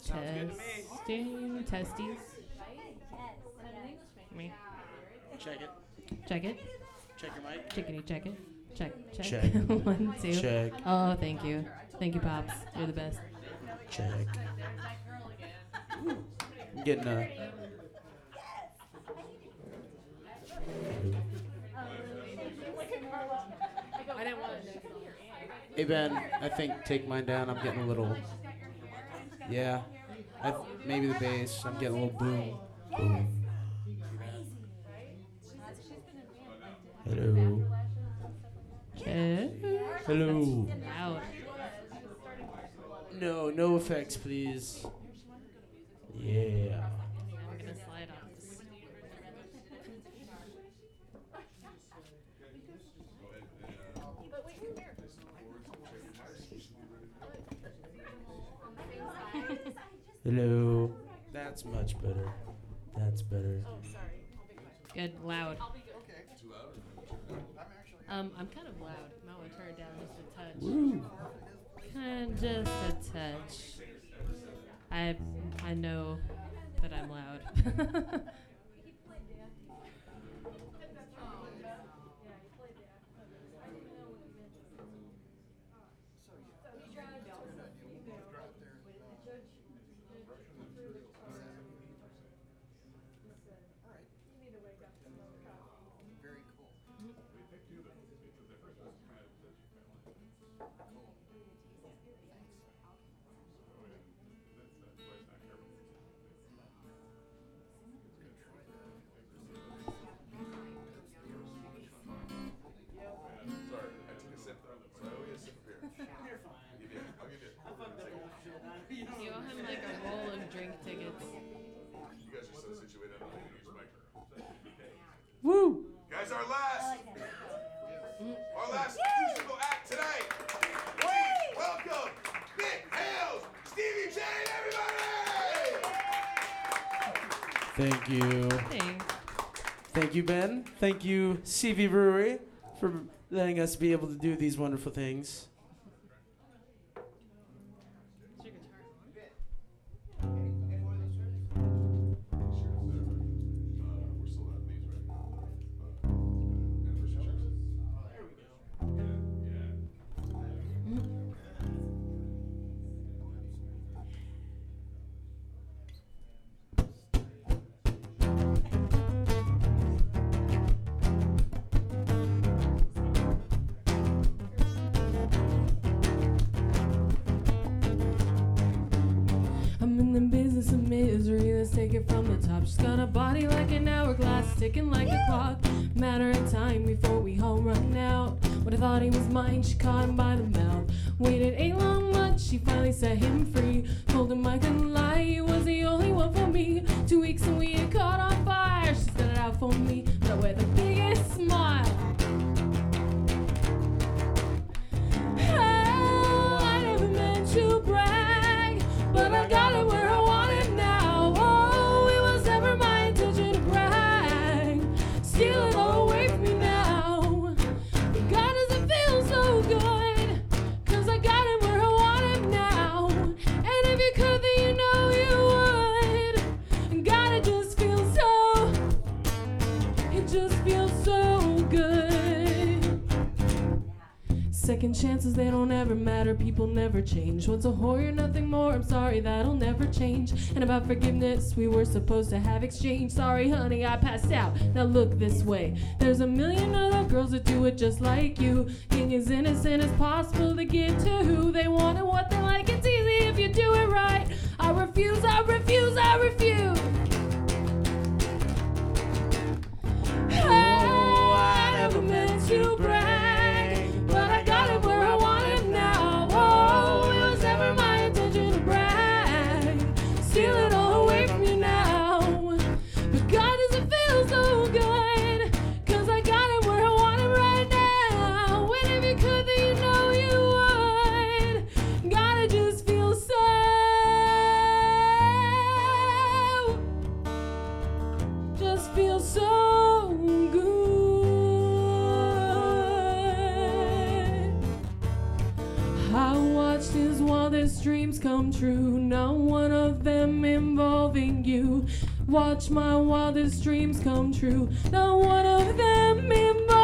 J: Sounds good to me.
I: Testing, testes. Me.
J: Check it.
I: Check it.
J: Check your mic.
I: Chickadee, check it. Check, check.
J: Check.
I: One, two.
J: Check.
I: Oh, thank you. Thank you, Pops. You're the best.
J: Check. I'm getting a.
K: I didn't want to.
J: Hey Ben, I think take mine down. I'm getting a little. Yeah, I th- maybe the bass. I'm getting a little boom. Boom. Hello.
I: Check.
J: Hello.
I: Loud.
J: No, no effects, please. Yeah.
I: I'm gonna slide off this.
J: Hello. That's much better. That's better.
I: Good, loud.
H: Too loud or I'm actually.
I: Um, I'm kind of loud. Might want to turn it down just a touch. Kind of just a touch. I I know that I'm loud.
J: Thank you.
I: Thanks.
J: Thank you, Ben. Thank you, CV Brewery, for letting us be able to do these wonderful things.
I: Take it from the top. She's got a body like an hourglass, ticking like a clock. Matter of time before we all run out. When I thought he was mine, she caught him by the mouth. Waited a long month, she finally set him free. Told him I couldn't lie, he was the only one for me. Two weeks and we had caught on fire. She set it out for me, but with the biggest smile. Second chances, they don't ever matter, people never change. Once a whore, you're nothing more, I'm sorry, that'll never change. And about forgiveness, we were supposed to have exchange. Sorry, honey, I passed out. Now look this way. There's a million other girls that do it just like you. Being as innocent as possible to get to who they want and what they like. It's easy if you do it right. I refuse, I refuse, I refuse. I never meant to come true, not one of them involving you. Watch my wildest dreams come true, not one of them involving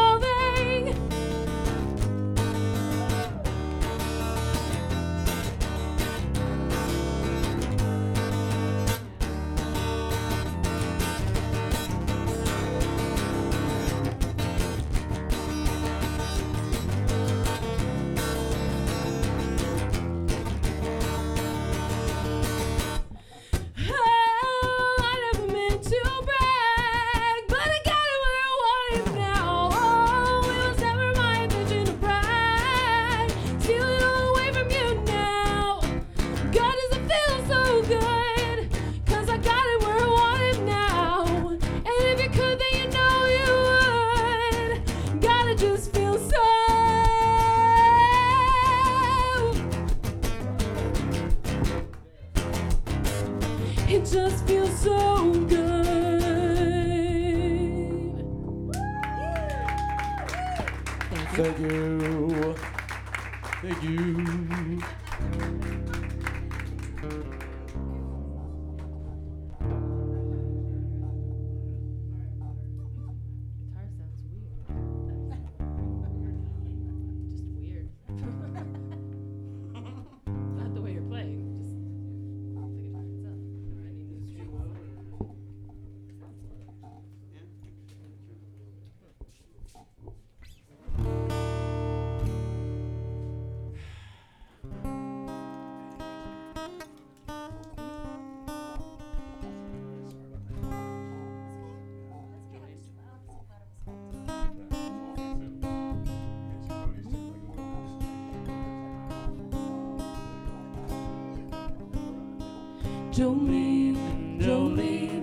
I: Jolene, Jolene.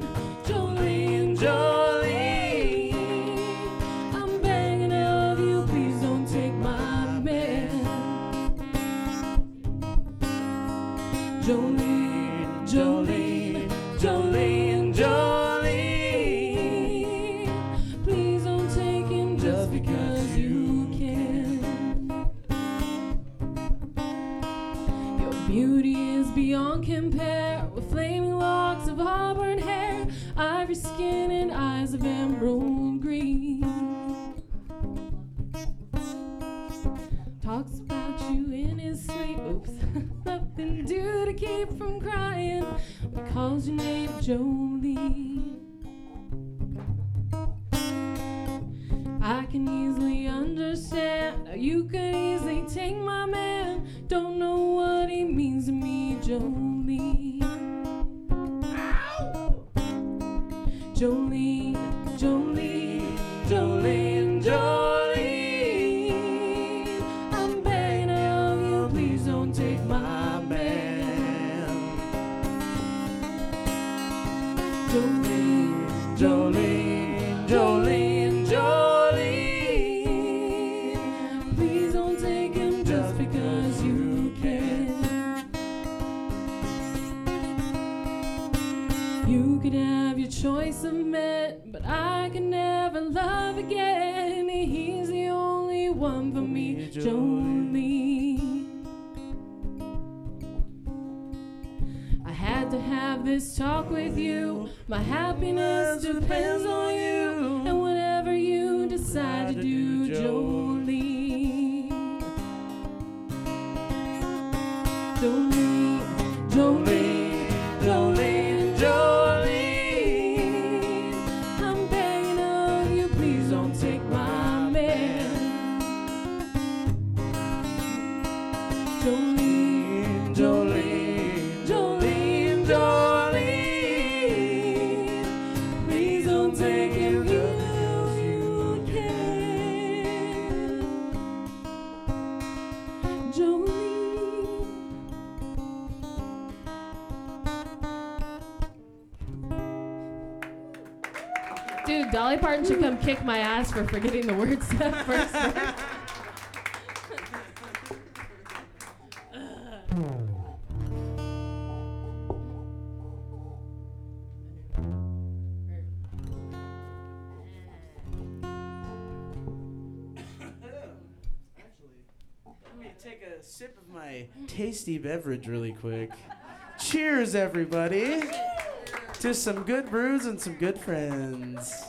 K: kick my ass for forgetting the words that first.
I: Take a sip of my tasty beverage really quick. Cheers, everybody, to some good brews and some good friends.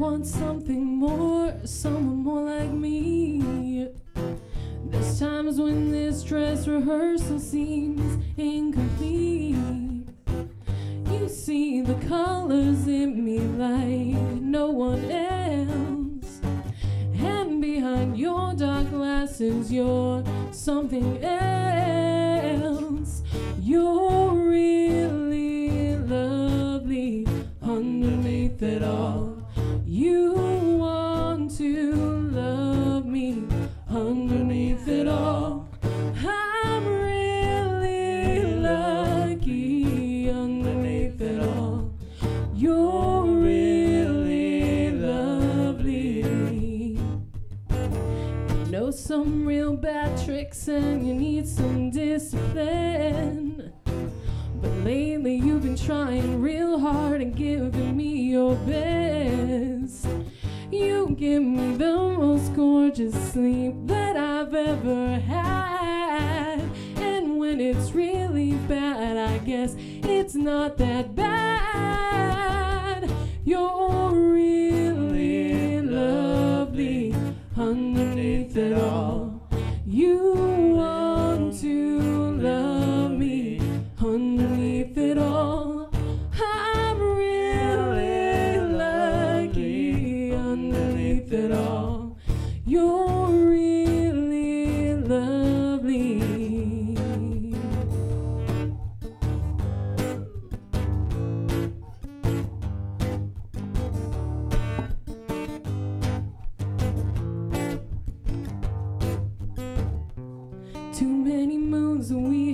I: want something more, someone more like me. There's times when this dress rehearsal seems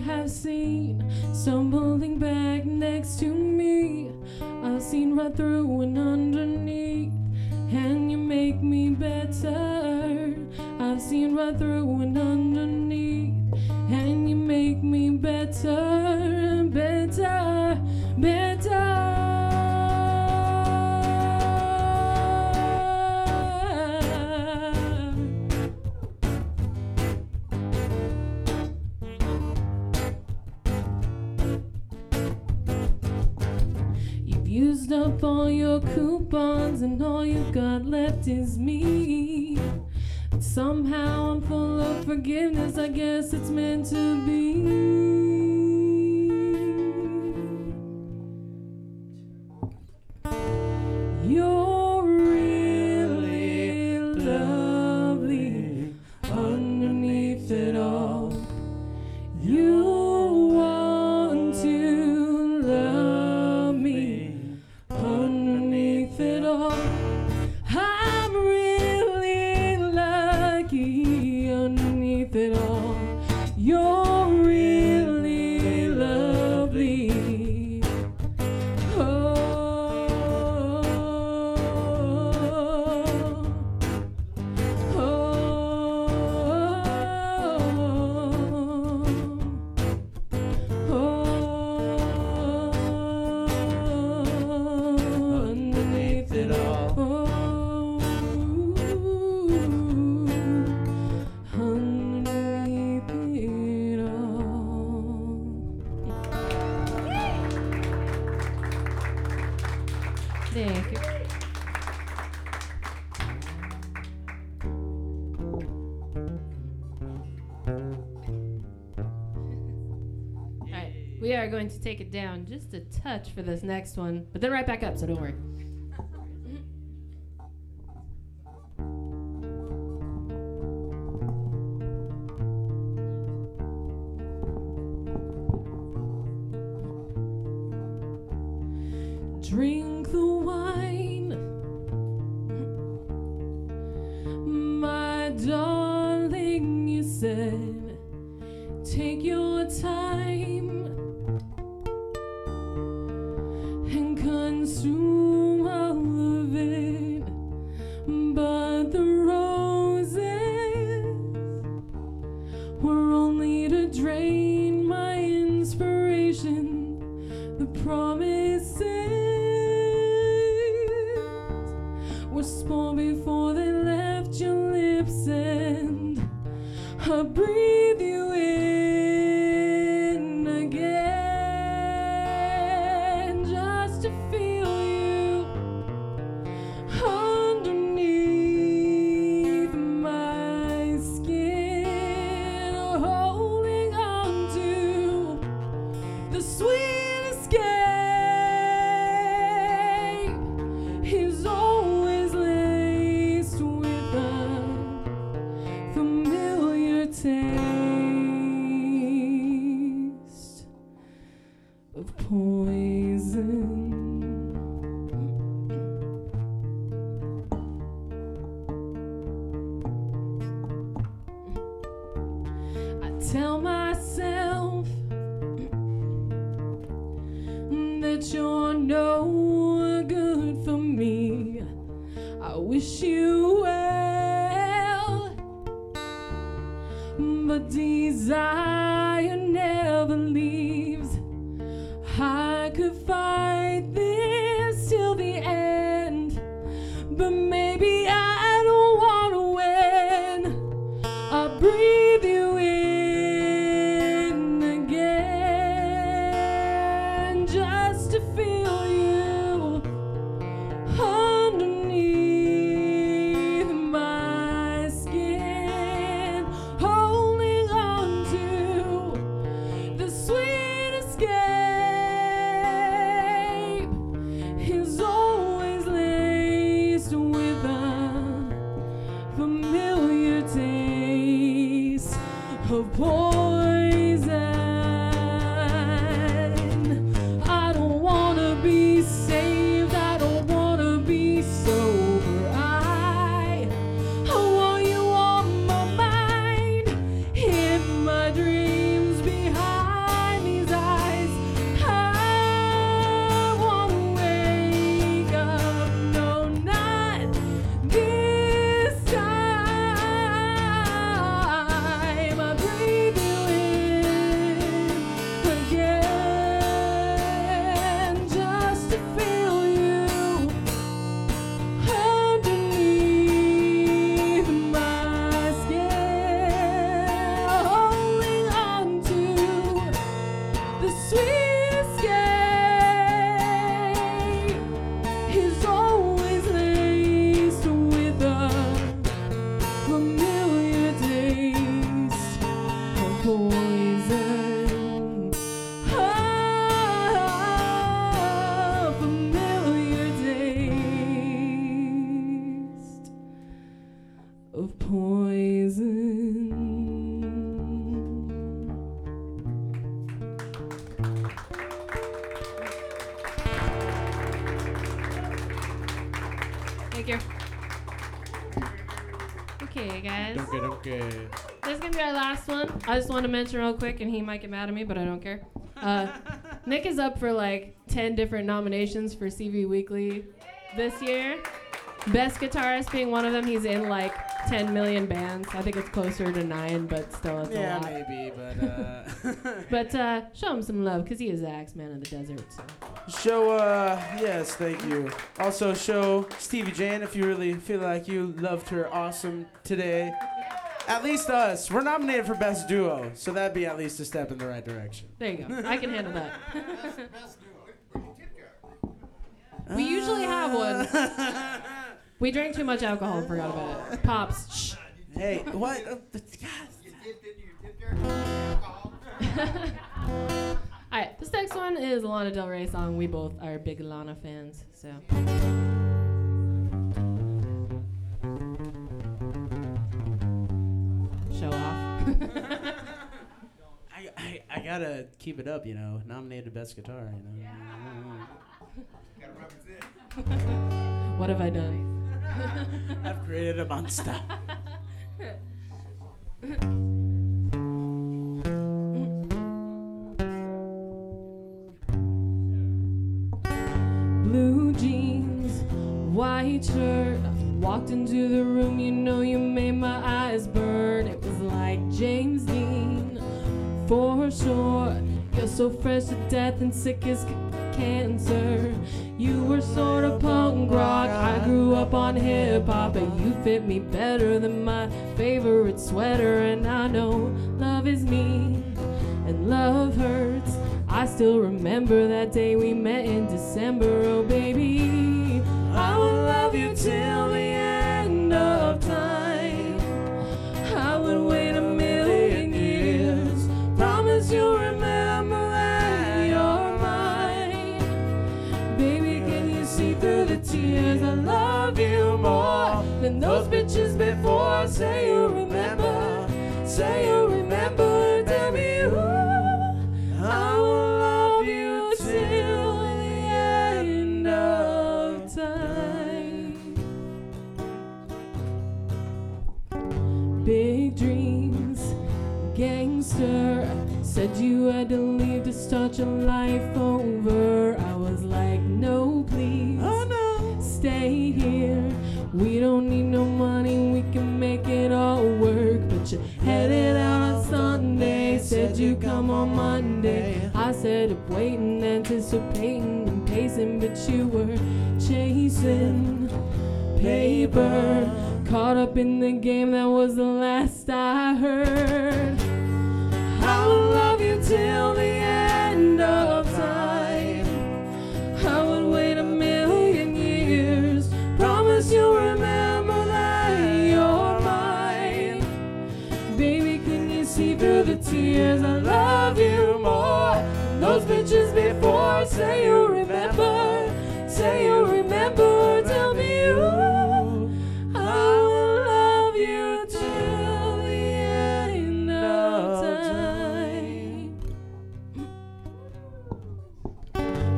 I: have seen stumbling back next to me. I've seen right through and underneath, and you make me better. I've seen right through and underneath, and you make me better. coupons, and all you've got left is me. But somehow I'm full of forgiveness, I guess it's meant to be. it down just a touch for this next one, but then right back up, so don't worry.
K: pool. Okay,
J: okay.
K: This is gonna be our last one. I just want to mention real quick, and he might get mad at me, but I don't care. Uh, Nick is up for like 10 different nominations for CV Weekly this year. Best guitarist being one of them. He's in like 10 million bands. I think it's closer to nine, but still, it's
J: Yeah,
K: a lot.
J: Yeah, maybe, but uh,
K: But uh, show him some love, because he is the Axeman of the desert. So.
J: show. Uh, yes, thank you. Also, show Stevie Jane if you really feel like you loved her awesome today. At least us. We're nominated for best duo, so that'd be at least a step in the right direction.
K: There you go. I can handle that. we usually have one. We drank too much alcohol and forgot about it. Pops. Shh.
J: Hey, what? Uh,
K: All right, this next one is a Lana Del Rey song. We both are big Lana fans, so. Show off.
J: I, I, I gotta keep it up, you know. Nominated best guitar, you know.
K: what have I done?
J: I've created a monster.
I: Blue jeans, white shirt. Walked into the room, you know you made my eyes burn. James Dean, for sure. You're so fresh to death and sick as cancer. You were sort of punk rock. I grew up on hip hop, but you fit me better than my favorite sweater. And I know love is mean and love hurts. I still remember that day we met in December. Oh, baby, I will love you till the end of than those bitches before. Say you remember, say you remember. Tell me who I will love you till the end of time. Big dreams, gangster. Said you had to leave to start your life over. We don't need no money, we can make it all work. But you headed out on Sunday, said you come on Monday. I said up waiting, anticipating, and pacing, but you were chasing paper. Caught up in the game, that was the last I heard. I will love you till the end of time. I will the tears? I love you more than those bitches before. Say you remember, say you remember. Tell me you. I will love you till the end of time.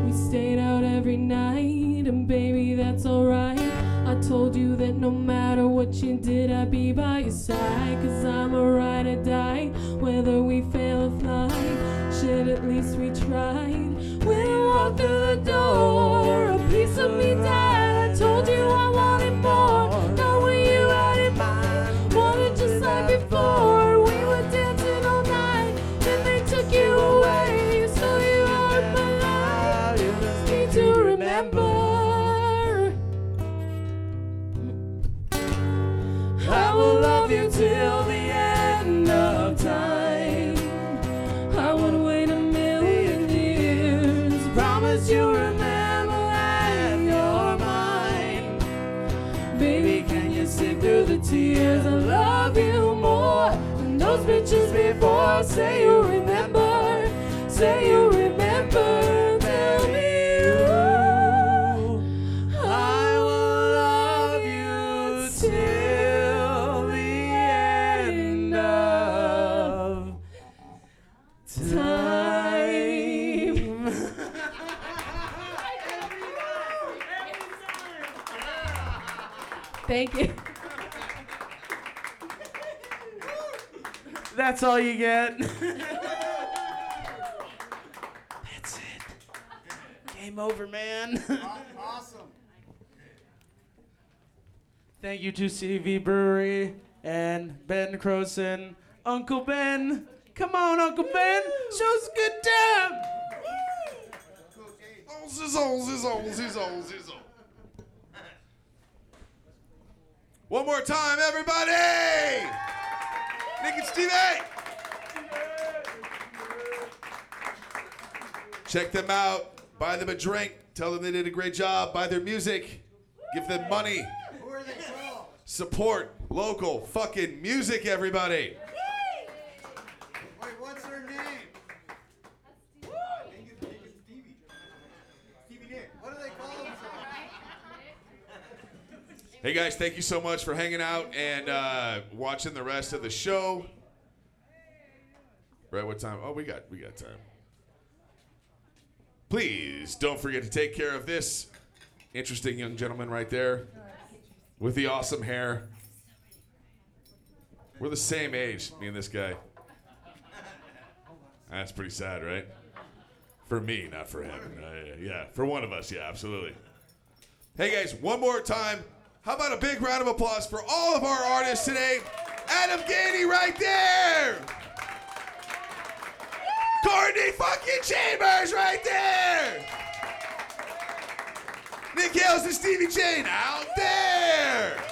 I: We stayed out every night, and baby, that's alright. I told you that no matter what you did, I'd be by your side. Cause I'm a ride or die, whether we fail or fly. Shit, at least we. When you walked through the door, a piece of me died. I told you I wanted more. Not when you had it mine. Wanted just like before. You
J: get. That's it. Game over, man.
L: Awesome.
J: Thank you to CV Brewery and Ben Croson. Uncle Ben. Come on, Uncle Ben. Show us a good time.
E: One more time, everybody! Nick and Stevie! Check them out. Buy them a drink. Tell them they did a great job. Buy their music. Give them money.
L: Who are they from?
E: Support local fucking music, everybody.
L: Wait, what's their name? Nick and- Nick and Stevie. Stevie Nick. What do they call themselves?
E: Hey guys, thank you so much for hanging out and uh, watching the rest of the show. Right, what time? Oh, we got we got time. Please don't forget to take care of this interesting young gentleman right there with the awesome hair. We're the same age, me and this guy. That's pretty sad, right? For me, not for him. Uh, yeah, for one of us, yeah, absolutely. Hey guys, one more time. How about a big round of applause for all of our artists today? Adam Gainey right there. Courtney fucking Chambers right there. Nick Hales and Stevie Jane out there.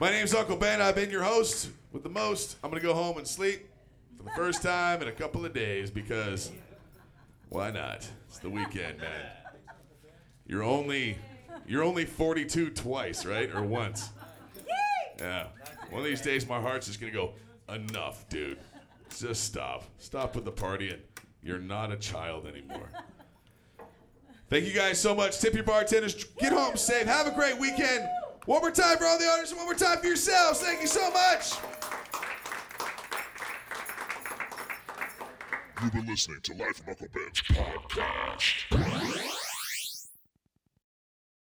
E: My name's Uncle Ben. I've been your host with the most. I'm going to go home and sleep for the first time in a couple of days because why not? It's the weekend, man. You're only you're only 42 twice, right? Or once. Yeah. One of these days my heart's just going to go enough, dude. Just stop. Stop with the partying. You're not a child anymore. Thank you guys so much. Tip your bartenders. Get home safe. Have a great weekend. One more time for all the artists and one more time for yourselves. Thank you so much.
D: You've been listening to Life from Uncle Ben's podcast.